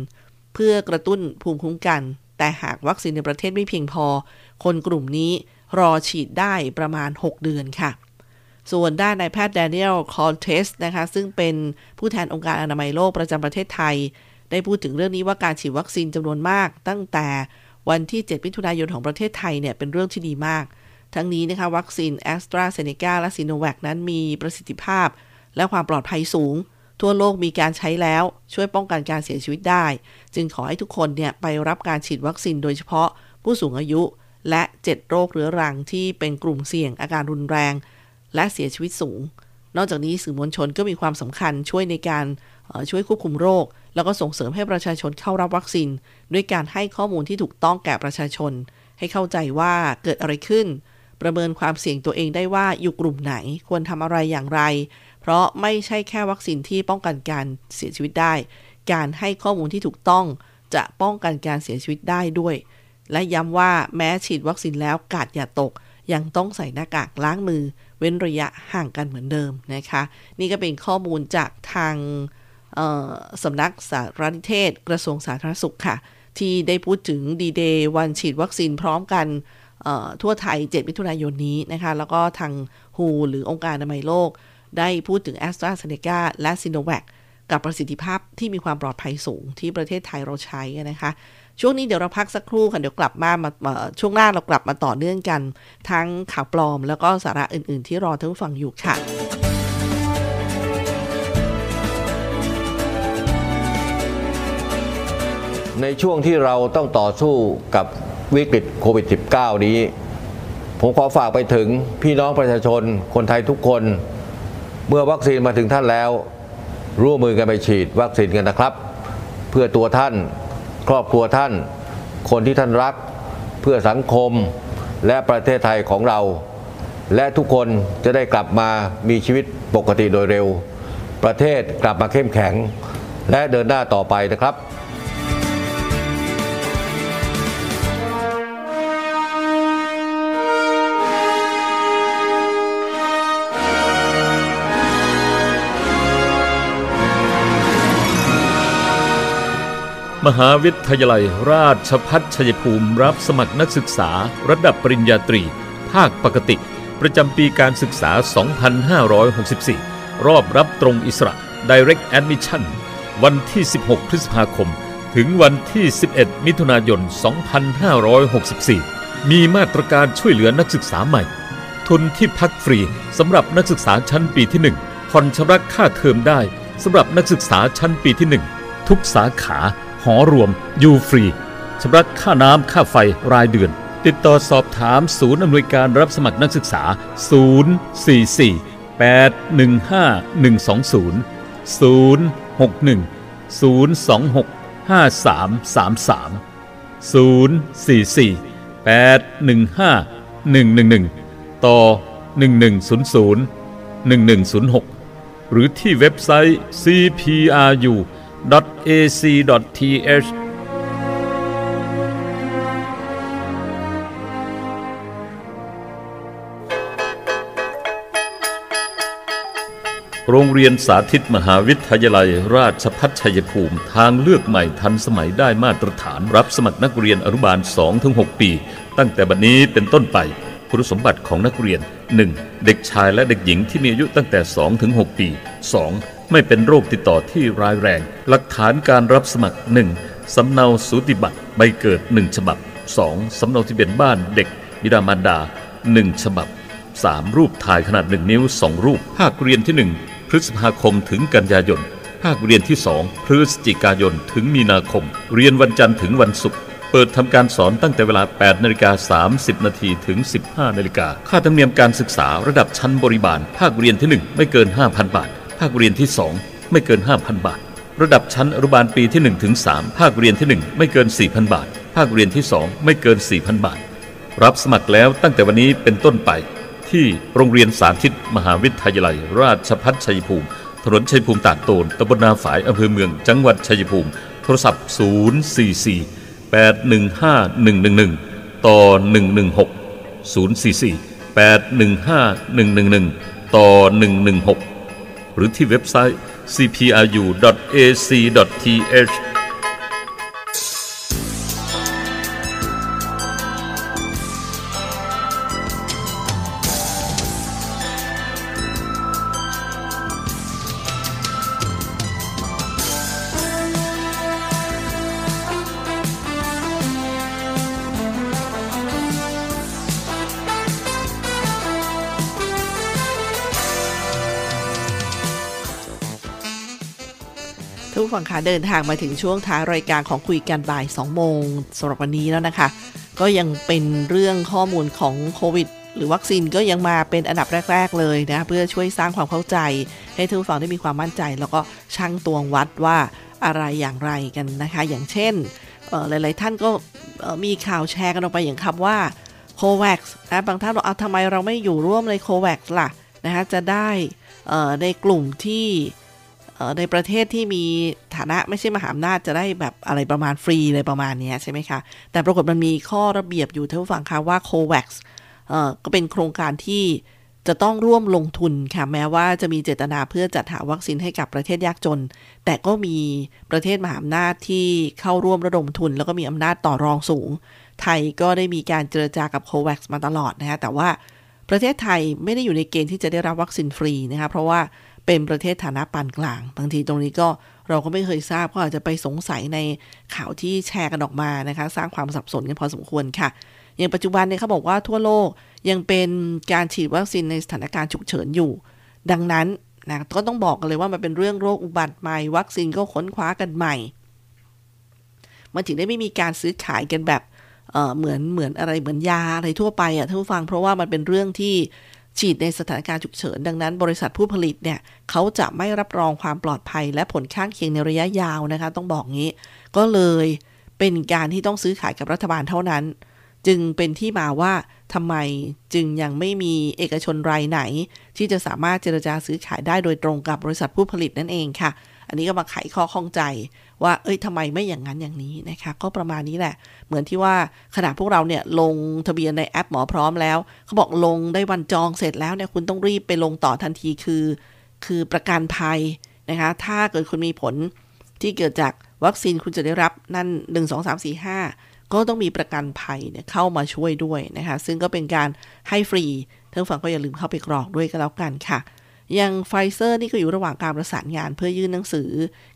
Speaker 1: เพื่อกระตุ้นภูมิคุ้มกัน แต่หากวัคซีนในประเทศไม่เพียงพอ คนกลุ่มนี้รอฉีดได้ประมาณ 6 เดือนค่ะ ส่วนด้านนายแพทย์แดเนียลเคอร์เทสซ์นะคะ ซึ่งเป็นผู้แทนองค์การอนามัยโลกประจำประเทศไทย ได้พูดถึงเรื่องนี้ว่าการฉีดวัคซีนจำนวนมาก ตั้งแต่วันที่ 7 มิถุนายนของประเทศไทยเนี่ยเป็นเรื่องที่ดีมาก ทั้งนี้นะคะวัคซีนแอสตราเซเนกาและซีโนแวคนั้นมีประสิทธิภาพ และความปลอดภัยสูง ทั่วโลกมีการใช้แล้ว ช่วยป้องกันการเสียชีวิตได้ จึงขอให้ทุกคนเนี่ยไปรับการฉีดวัคซีนโดยเฉพาะผู้สูงอายุ และ 7 โรคเรื้อรังที่เป็นกลุ่มเสี่ยงอาการรุนแรง และเสียชีวิตสูง นอกจากนี้สื่อมวลชนก็มีความสำคัญช่วยในการช่วยควบคุมโรค แล้วก็ส่งเสริมให้ประชาชนเข้ารับวัคซีน ด้วยการให้ข้อมูลที่ถูกต้องแก่ประชาชน ให้เข้าใจว่าเกิดอะไรขึ้น ประเมินความเสี่ยงตัวเองได้ว่าอยู่กลุ่มไหนควรทำอะไรอย่างไร เพราะไม่ใช่แค่วัคซีนที่ป้องกันการเสียชีวิตได้ การให้ข้อมูลที่ถูกต้อง จะป้องกันการเสียชีวิตได้ด้วย และย้ำว่าแม้ฉีดวัคซีนแล้วกาดอย่าตก ยังต้องใส่หน้ากากล้างมือ เว้นระยะห่างกันเหมือนเดิมนะคะ นี่ก็เป็นข้อมูลจากทางสำนักสารนิเทศ กระทรวงสาธารณสุขค่ะ ที่ได้พูดถึงดีเดย์วันฉีดวัคซีนพร้อมกันทั่วไทย 7 มิถุนายนนี้นะคะ แล้วก็ทาง WHO หรือองค์การอนามัยโลก ได้พูดถึงแอสตราเซเนกาและซิโนแวคกับประสิทธิภาพที่มีความปลอดภัยสูงที่ประเทศไทยเราใช้นะคะ ช่วงนี้เดี๋ยวเราพักสักครู่ค่ะเดี๋ยวกลับมามาช่วงหน้าเรากลับมาต่อเนื่องกัน ทั้งข่าวปลอมแล้วก็สาระอื่น ๆ ที่รอท่านผู้ฟังอยู่ค่ะ
Speaker 3: ในช่วงที่เราต้องต่อสู้กับวิกฤตโควิด -19 นี้ ผมขอฝากไปถึงพี่น้องประชาชนคนไทยทุกคน เมื่อวัคซีนมาถึงท่านแล้ว ร่วมมือกันไปฉีดวัคซีนกันนะครับ เพื่อตัวท่าน ครอบครัวท่าน คนที่ท่านรัก เพื่อสังคมและประเทศไทยของเรา และทุกคนจะได้กลับมามีชีวิตปกติโดยเร็ว ประเทศกลับมาเข้มแข็ง และเดินหน้าต่อไปนะครับ
Speaker 2: มหาวิทยาลัยราชพัฒชัยภูมิรับสมัครนักศึกษาระดับปริญญาตรี ภาคปกติ ประจำปีการศึกษา 2564 รอบรับตรงอิสระ Direct Admission วันที่ 16 พฤษภาคม ถึงวันที่ 11 มิถุนายน 2564 มีมาตรการช่วยเหลือนักศึกษาใหม่ ทุนที่พักฟรีสำหรับนักศึกษาชั้นปีที่ 1 ผ่อนชำระค่าเทอมได้สำหรับนักศึกษาชั้นปีที่ 1 ทุกสาขา หอรวม อยู่ฟรีชำระค่าน้ำค่าไฟรายเดือน ติดต่อสอบถามศูนย์อำนวยการรับสมัครนักศึกษา 044 815 120 061 026 5333 044 815 111 ต่อ 1100 1106 หรือที่เว็บไซต์ cpru ac.th โรงเรียนสาธิตมหาวิทยาลัย ราชพัฒชัยภูมิ ทางเลือกใหม่ทันสมัยได้มาตรฐาน รับสมัครนักเรียนอนุบาล 2-6 ปี ตั้งแต่บัดนี้เป็นต้นไป คุณสมบัติของนักเรียน 1. เด็กชายและเด็กหญิงที่มีอายุตั้งแต่ 2-6 ปี 2. ไม่เป็นโรคติดต่อที่ร้ายแรง หลักฐานการรับสมัคร 1. สำเนาสูติบัตรใบเกิด 1 ฉบับ 2. สำเนาทะเบียนบ้านเด็กบิดามารดา 1 ฉบับ 3. รูปถ่ายขนาด 1 นิ้ว 2 รูปภาคเรียนที่ 1 พฤษภาคมถึงกันยายนภาคเรียนที่ 2 พฤศจิกายนถึงมีนาคม เรียนวันจันทร์ถึงวันศุกร์เปิดทำการสอนตั้งแต่เวลา 8นาฬิกา30 นาทีถึง 15นาฬิกาค่าธรรมเนียมการศึกษาระดับชั้นบริบาล ภาคเรียนที่ 1 ไม่เกิน 5,000 บาท ภาคเรียนที่ 2 ไม่เกิน 5,000 บาท ระดับชั้นอนุบาลปีที่1ถึง3ภาคเรียนที่ 1 ไม่เกิน 4,000 บาท ภาคเรียนที่ 2 ไม่เกิน 4,000 บาท รับสมัครแล้วตั้งแต่วันนี้เป็นต้นไป ที่โรงเรียนสาธิต มหาวิทยาลัย ราชพัฒชัยภูมิ ถนนชัยภูมิตากโตนตำบลนาฝายอำเภอเมือง จังหวัดชัยภูมิ โทรศัพท์ 044 815 111 ต่อ 116 044 815 111 ต่อ 116 หรือที่เว็บไซต์ cpru.ac.th
Speaker 1: คะ เดินทางมาถึงช่วงท้ายรายการของคุยกันบ่าย 2 โมงสำหรับวันนี้แล้วนะคะ ก็ยังเป็นเรื่องข้อมูลของโควิดหรือวัคซีนก็ยังมาเป็นอันดับแรก ๆ เลยนะ เพื่อช่วยสร้างความเข้าใจ ให้ทุกฝั่งได้มีความมั่นใจ แล้วก็ชั่งตวงวัดว่าอะไรอย่างไรกันนะคะ อย่างเช่นหลาย ๆ ท่านก็มีข่าวแชร์กันออกไปอย่างคำว่าโควัคนะบางท่านบอกเอาทำไมเราไม่อยู่ร่วมในโควัคล่ะนะคะจะได้ในกลุ่มที่ ในประเทศที่มีฐานะไม่ใช่มหาอำนาจจะได้แบบอะไรประมาณฟรีอะไรประมาณนี้ใช่ไหมคะ แต่ปรากฏมันมีข้อระเบียบอยู่ท่านผู้ฟังคะว่า COVAX ก็เป็นโครงการที่จะต้องร่วมลงทุนค่ะ แม้ว่าจะมีเจตนาเพื่อจัดหาวัคซีนให้กับประเทศยากจน แต่ก็มีประเทศมหาอำนาจที่เข้าร่วมระดมทุน แล้วก็มีอำนาจต่อรองสูง ไทยก็ได้มีการเจรจากับ COVAX มาตลอดนะคะแต่ว่าประเทศไทยไม่ได้อยู่ในเกณฑ์ที่จะได้รับวัคซีนฟรีนะคะเพราะว่า เป็นประเทศฐานะปานกลาง บางทีตรงนี้ก็เราก็ไม่เคยทราบก็อาจจะไปสงสัยในข่าวที่แชร์กันออกมานะคะ สร้างความสับสนกันพอสมควรค่ะ อย่างปัจจุบันเนี่ยเขาบอกว่าทั่วโลกยังเป็นการฉีดวัคซีนในสถานการณ์ฉุกเฉินอยู่ ดังนั้นนะก็ต้องบอกกันเลยว่ามันเป็นเรื่องโรคอุบัติใหม่วัคซีนก็ค้นคว้ากันใหม่ มันถึงได้ไม่มีการซื้อขายกันแบบเเหมือนเหมือนอะไรเหมือนยาอะไรทั่วไปอะท่านผู้ฟังเพราะว่ามันเป็นเรื่องที่ ฉีดในสถานการณ์ฉุกเฉิน ดังนั้นบริษัทผู้ผลิตเนี่ยเขาจะไม่รับรองความปลอดภัย และผลข้างเคียงในระยะยาวนะคะ ต้องบอกงี้ ก็เลยเป็นการที่ต้องซื้อขายกับรัฐบาลเท่านั้น จึงเป็นที่มาว่าทำไมจึงยังไม่มีเอกชนรายไหน ที่จะสามารถเจรจาซื้อขายได้โดยตรงกับบริษัทผู้ผลิตนั่นเองค่ะ อันนี้ก็มาไขข้อข้องใจ ว่าเอ้ยทำไมไม่อย่างนั้นอย่างนี้นะคะก็ประมาณนี้แหละ เหมือนที่ว่าขณะพวกเราเนี่ยลงทะเบียนในแอปหมอพร้อมแล้วเขาบอกลงได้วันจองเสร็จแล้วเนี่ยคุณต้องรีบไปลงต่อทันทีคือ คือประกันภัยนะคะถ้าเกิดคุณมีผลที่เกิดจากวัคซีนคุณจะได้รับนั่น 1 2 3 4 5 ก็ต้องมีประกันภัยเนี่ยเข้ามาช่วยด้วยนะคะซึ่งก็เป็นการให้ฟรีท่านผู้ฟังก็อย่าลืมเข้าไปกรอกด้วยก็แล้วกันค่ะอย่างไฟเซอร์นี่ก็อยู่ระหว่างการประสานงานเพื่อยื่นหนังสือ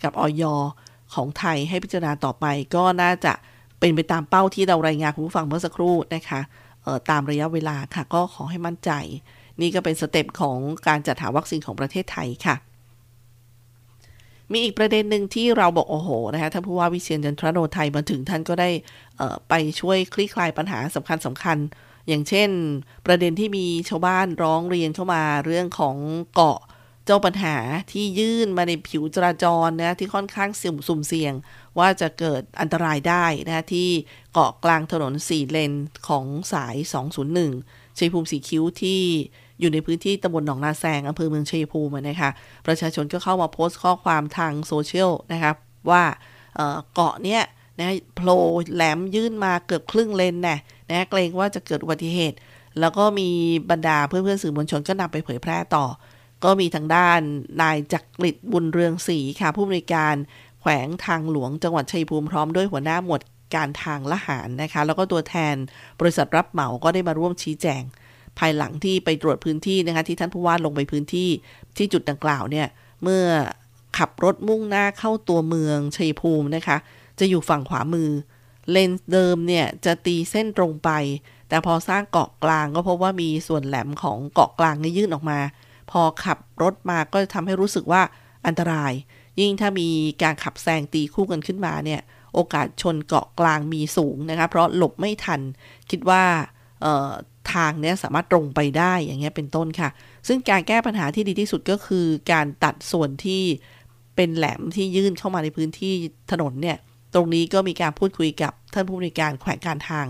Speaker 1: กับอย. ของไทยให้พิจารณาต่อไป ก็น่าจะเป็นไปตามเป้าที่เรารายงานคุณผู้ฟังเมื่อสักครู่นะคะตามระยะเวลาค่ะ ก็ขอให้มั่นใจ นี่ก็เป็น step ของการจัดหาวัคซีนของประเทศไทยค่ะ มีอีกประเด็นหนึ่งที่เราบอกโอ้โหนะคะท่านผู้ว่าวิเชียร จันทรโณทัยมาถึงท่านก็ได้ไปช่วยคลี่คลายปัญหาสำคัญสำคัญ อย่างเช่น ประเด็นที่มีชาวบ้านร้องเรียนเข้ามาเรื่องของเกาะ เจ้าปัญหาที่ยื่นมาในผิวจราจรนะที่ค่อนข้างเสี่ยมสุ่มเสี่ยง ว่าจะเกิดอันตรายได้นะที่เกาะกลางถนนสี่เลนของสาย 201 ชัยภูมิสีคิ้วที่อยู่ในพื้นที่ตำบลหนองนาแซงอำเภอเมืองชัยภูมินะคะประชาชนก็เข้ามาโพสต์ข้อความทางโซเชียลนะครับว่าเกาะเนี้ยนะโผล่แหลมยื่นมาเกือบครึ่งเลนแน่นะเกรงว่าจะเกิดอุบัติเหตุ แล้วก็มีบรรดาเพื่อนๆสื่อมวลชนก็นำไปเผยแพร่ต่อ ก็มีทางด้านนายจักริดบุญเรืองศรีค่ะ ผู้บริการแขวงทางหลวงจังหวัดชัยภูมิพร้อมด้วยหัวหน้าหมวดการทางละหารนะคะ แล้วก็ตัวแทนบริษัทรับเหมาก็ได้มาร่วมชี้แจง ภายหลังที่ไปตรวจพื้นที่นะคะที่ท่านผู้ว่าลงไปพื้นที่ที่จุดดังกล่าวเนี่ยเมื่อขับรถมุ่งหน้าเข้าตัวเมืองชัยภูมินะคะ จะอยู่ฝั่งขวามือ เลนส์เดิมเนี่ยจะตีเส้นตรงไป แต่พอสร้างเกาะกลางก็พบว่ามีส่วนแหลมของเกาะกลางนี่ยื่นออกมา อขับรถมาก็จะทำให้รู้สึกว่าอันตราย ยิ่งถ้ามีการขับแซงตีคู่กันขึ้นมาเนี่ย โอกาสชนเกาะกลางมีสูงนะคะ เพราะหลบไม่ทัน คิดว่าทางเนี้ยสามารถตรงไปได้อย่างเงี้ยเป็นต้นค่ะ ซึ่งการแก้ปัญหาที่ดีที่สุดก็คือการตัดส่วนที่เป็นแหลมที่ยื่นเข้ามาในพื้นที่ถนนเนี่ย ตรงนี้ก็มีการพูดคุยกับท่านผู้บริการแขวงการทาง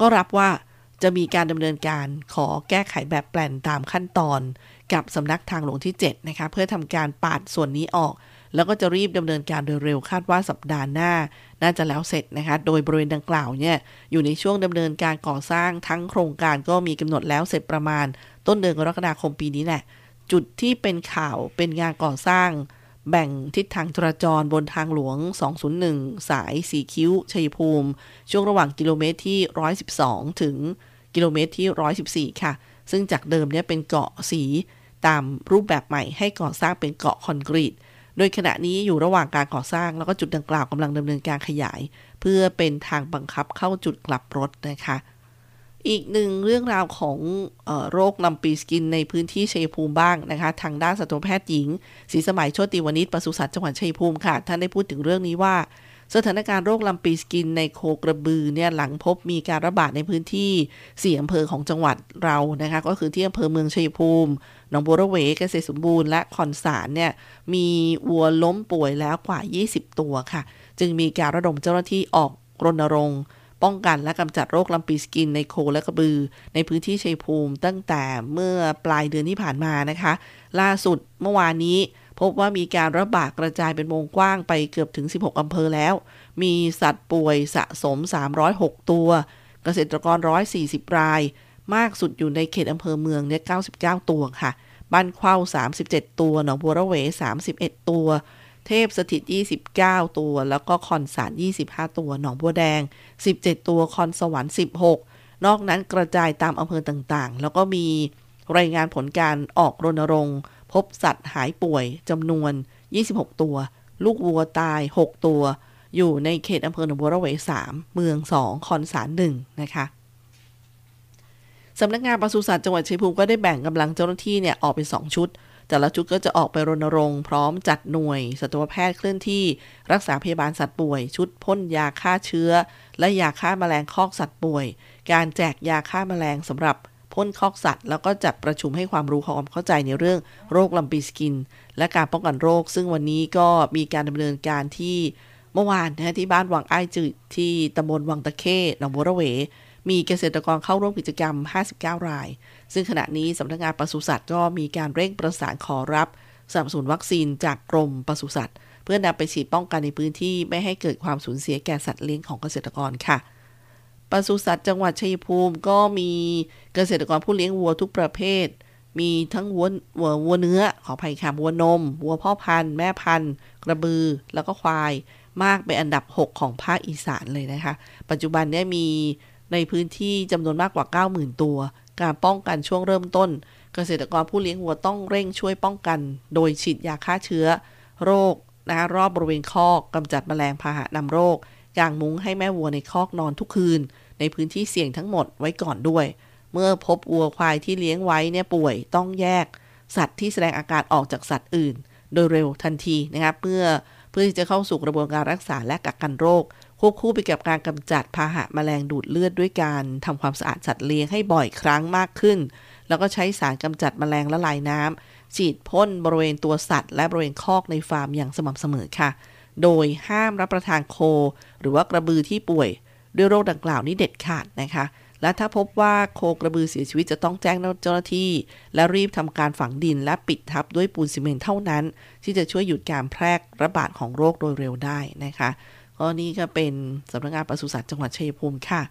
Speaker 1: ก็รับว่าจะมีการดำเนินการขอแก้ไขแบบแปลนตามขั้นตอน กับสำนักทางหลวงที่ 7 นะคะ เพื่อทำการปาดส่วนนี้ออก แล้วก็จะรีบดำเนินการโดยเร็วคาดว่าสัปดาห์หน้า น่าจะแล้วเสร็จนะคะ โดยบริเวณดังกล่าวเนี่ย อยู่ในช่วงดำเนินการก่อสร้างทั้งโครงการก็มีกำหนดแล้วเสร็จประมาณ ต้นเดือนกรกฎาคมปีนี้แหละ จุดที่เป็นข่าวเป็นงานก่อสร้าง แบ่งทิศทางจราจรบนทางหลวง 201 สายสีคิ้ว ชัยภูมิ ช่วงระหว่างกิโลเมตรที่ 112 ถึงกิโลเมตรที่ 114 ค่ะ ซึ่งจากเดิมเนี่ยเป็นเกาะสี ตามรูปแบบใหม่ให้ก่อสร้างเป็นเกาะคอนกรีต โดยขณะนี้อยู่ระหว่างการก่อสร้างแล้วก็จุดดังกล่าวกำลังดำเนินการขยาย เพื่อเป็นทางบังคับเข้าจุดกลับรถนะคะ อีกหนึ่งเรื่องราวของออโรคลำปีสกินในพื้นที่ชัยภูมิบ้างนะคะ ทางด้านสัตวแพทย์หญิงศรีสมัยโชติวณิชปศุสัตว์จังหวัดชัยภูมิค่ะ ท่านได้พูดถึงเรื่องนี้ว่า สถานการณ์โรคลำปีสกินในโคกระบือเนี่ยหลังพบมีการระบาดในพื้นที่สี่อำเภอของจังหวัดเรานะคะก็คือที่อำเภอเมืองชัยภูมิหนองบัวระเวเกษตรสมบูรณ์และคอนสารเนี่ยมีวัวล้มป่วยแล้วกว่า 20 ตัวค่ะ จึงมีการระดมเจ้าหน้าที่ออกรณรงค์ป้องกันและกำจัดโรคลำปีสกินในโคและกระบือ ในพื้นที่ชัยภูมิตั้งแต่เมื่อปลายเดือนที่ผ่านมานะคะ ล่าสุดเมื่อวานนี้ พบว่ามีการระบาดกระจายเป็นวงกว้างไปเกือบถึง 16 อำเภอแล้ว มีสัตว์ป่วยสะสม 306 ตัว เกษตรกร 140 ราย มากสุดอยู่ในเขตอำเภอเมืองเนี่ย99 ตัวค่ะ บ้านเข้า 37 ตัว หนองบัวระเว 31 ตัว เทพสถิต 29 ตัว แล้วก็คอนสาร 25 ตัว หนองบัวแดง 17 ตัว คอนสวรรค์ 16 นอกนั้นกระจายตามอำเภอต่างๆ แล้วก็มีรายงานผลการออกรณรงค์ พบสัตว์หายป่วยจำนวน 26 ตัว ลูกวัวตาย 6 ตัว อยู่ในเขตอำเภอหนองบัวระเว3เมือง 2 คอนสาร1นะคะสำนักงานปศุสัตว์จังหวัดชัยภูมิก็ได้แบ่งกำลังเจ้าหน้าที่เนี่ยออกเป็น 2 ชุด แต่ละชุดก็จะออกไปรณรงค์พร้อมจัดหน่วย สัตวแพทย์เคลื่อนที่ รักษาพยาบาลสัตว์ป่วย ชุดพ่นยาฆ่าเชื้อ และยาฆ่าแมลงคอกสัตว์ป่วย การแจกยาฆ่าแมลงสำหรับ พ่นคอกสัตว์ แล้วก็จัดประชุมให้ความรู้ความเข้าใจในเรื่องโรคลำปีสกิน และการป้องกันโรค ซึ่งวันนี้ก็มีการดำเนินการที่เมื่อวานนะที่บ้านวังไอจืดที่ตำบลวังตะเข้หนองบัวระเว มีเกษตรกรเข้าร่วมกิจกรรม 59 ราย ซึ่งขณะนี้สำนักงานปศุสัตว์ก็มีการเร่งประสานขอรับสนับสนุนวัคซีนจากกรมปศุสัตว์ เพื่อนำไปฉีดป้องกันในพื้นที่ไม่ให้เกิดความสูญเสียแก่สัตว์เลี้ยงของเกษตรกรค่ะ ปศุสัตว์จังหวัดชัยภูมิก็มีเกษตรกรผู้เลี้ยงวัวทุกประเภท มีทั้งวัววัวเนื้อ ขออภัยค่ะวัวนม วัวพ่อพันธุ์ แม่พันธุ์ กระบือ แล้วก็ควาย มากเป็นอันดับ 6 ของภาคอีสานเลยนะคะ ปัจจุบันเนี่ยมีในพื้นที่จำนวนมากกว่า 90,000 ตัว การป้องกันช่วงเริ่มต้น เกษตรกรผู้เลี้ยงวัวต้องเร่งช่วยป้องกัน โดยฉีดยาฆ่าเชื้อ โรคนะคะรอบบริเวณคอกกำจัดแมลงพาหะนำโรค กางมุ้งให้แม่วัวในคอกนอนทุกคืน ในพื้นที่เสี่ยงทั้งหมดไว้ก่อนด้วย เมื่อพบวัวควายที่เลี้ยงไว้เนี่ยป่วยต้องแยก สัตว์ที่แสดงอาการออกจากสัตว์อื่น โดยเร็วทันทีนะครับเพื่อเพื่อที่จะเข้าสู่กระบวนการรักษาและกักกันโรคควบคู่ไปกับการกำจัดพาหะแมลงดูดเลือดด้วยการทำความสะอาดสัตว์เลี้ยงให้บ่อยครั้งมากขึ้น แล้วก็ใช้สารกำจัดแมลงละลายน้ำฉีดพ่นบริเวณตัวสัตว์ และบริเวณคอกในฟาร์มอย่างสม่ำเสมอค่ะ โดยห้ามรับประทานโค หรือว่ากระบือที่ป่วยด้วยโรคดังกล่าวนี้เด็ดขาดนะคะ และถ้าพบว่าโคกระบือเสียชีวิตจะต้องแจ้งเจ้าหน้าที่ และรีบทำการฝังดินและปิดทับด้วยปูนซีเมนต์เท่านั้น ที่จะช่วยหยุดการแพร่ระบาดของโรคโดยเร็วได้นะคะก็นี่ก็เป็นสำนักงานปศุสัตว์จังหวัดชัยภูมิค่ะ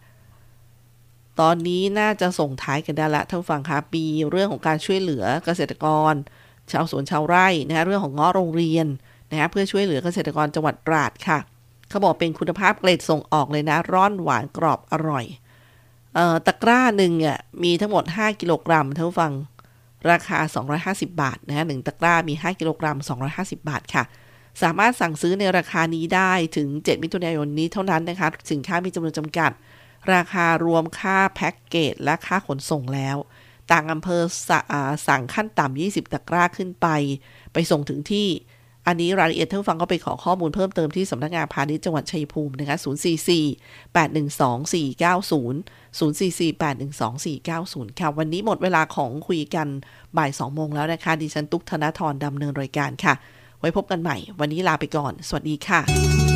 Speaker 1: ตอนนี้น่าจะส่งท้ายกันได้ละท่านฟังคะปีเรื่องของการช่วยเหลือเกษตรกร ชาวสวนชาวไร่นะคะเรื่องของง้อโรงเรียน นะคะเพื่อช่วยเหลือเกษตรกรจังหวัดตราดค่ะ เขาบอกเป็นคุณภาพเกรดส่งออกเลยนะ ร้อนหวานกรอบอร่อยเอ่อตะกร้าหนึ่งอะมีทั้งหมด 5 กิโลกรัมท่านฟังราคา 250 บาทนะฮะหนึ่งตะกร้ามี 5 กิโลกรัม 250 บาทค่ะ สามารถสั่งซื้อในราคานี้ได้ถึง 7 มิถุนายนนี้เท่านั้นนะคะ สินค้ามีจำนวนจำกัด ราคารวมค่าแพ็กเกจและค่าขนส่งแล้ว ต่างอำเภอสสั่งขั้นต่ำ20 ตะกร้าขึ้นไป ไปส่งถึงที่ อันนี้รายละเอียดท่านฟังก็ไปขอข้อมูลเพิ่มเติมที่สำนักงานพาณิชย์จังหวัดชัยภูมินะคะ044 812 490 044 812 490 ค่ะ วันนี้หมดเวลาของคุยกันบ่าย 2 โมงแล้วนะคะ ดิฉันตุ๊กธนทรดำเนินรายการค่ะ ไว้พบกันใหม่ วันนี้ลาไปก่อน สวัสดีค่ะ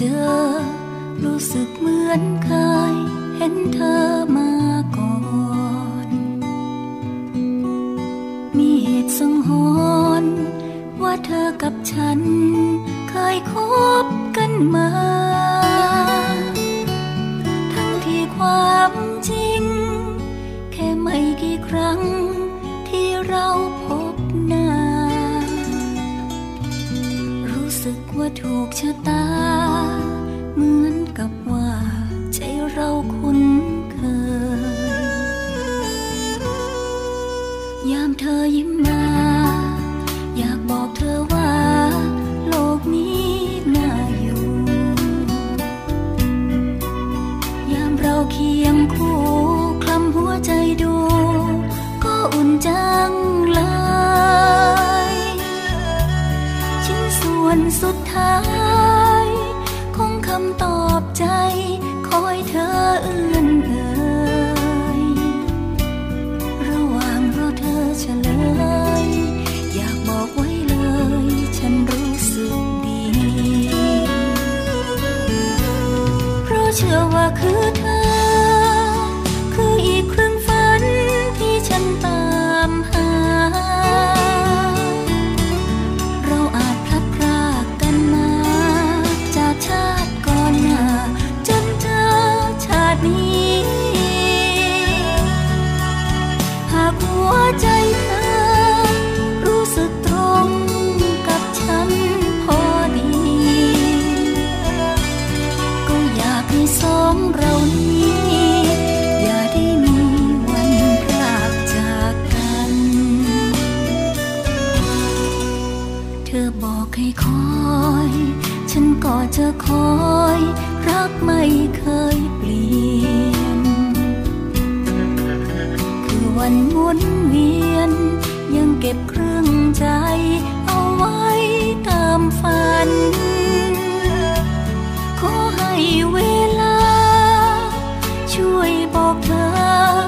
Speaker 6: เจอ รู้สึกเหมือนเคยเห็นเธอมาก่อน มีเหตุสังหรณ์ว่าเธอกับฉัน เคยคบกันมา จะคอยรักไม่เคยเปลี่ยน คือวันหมุนเวียน ยังเก็บเครื่องใจ เอาไว้ตามฝัน ขอให้เวลา ช่วยบอกเธอ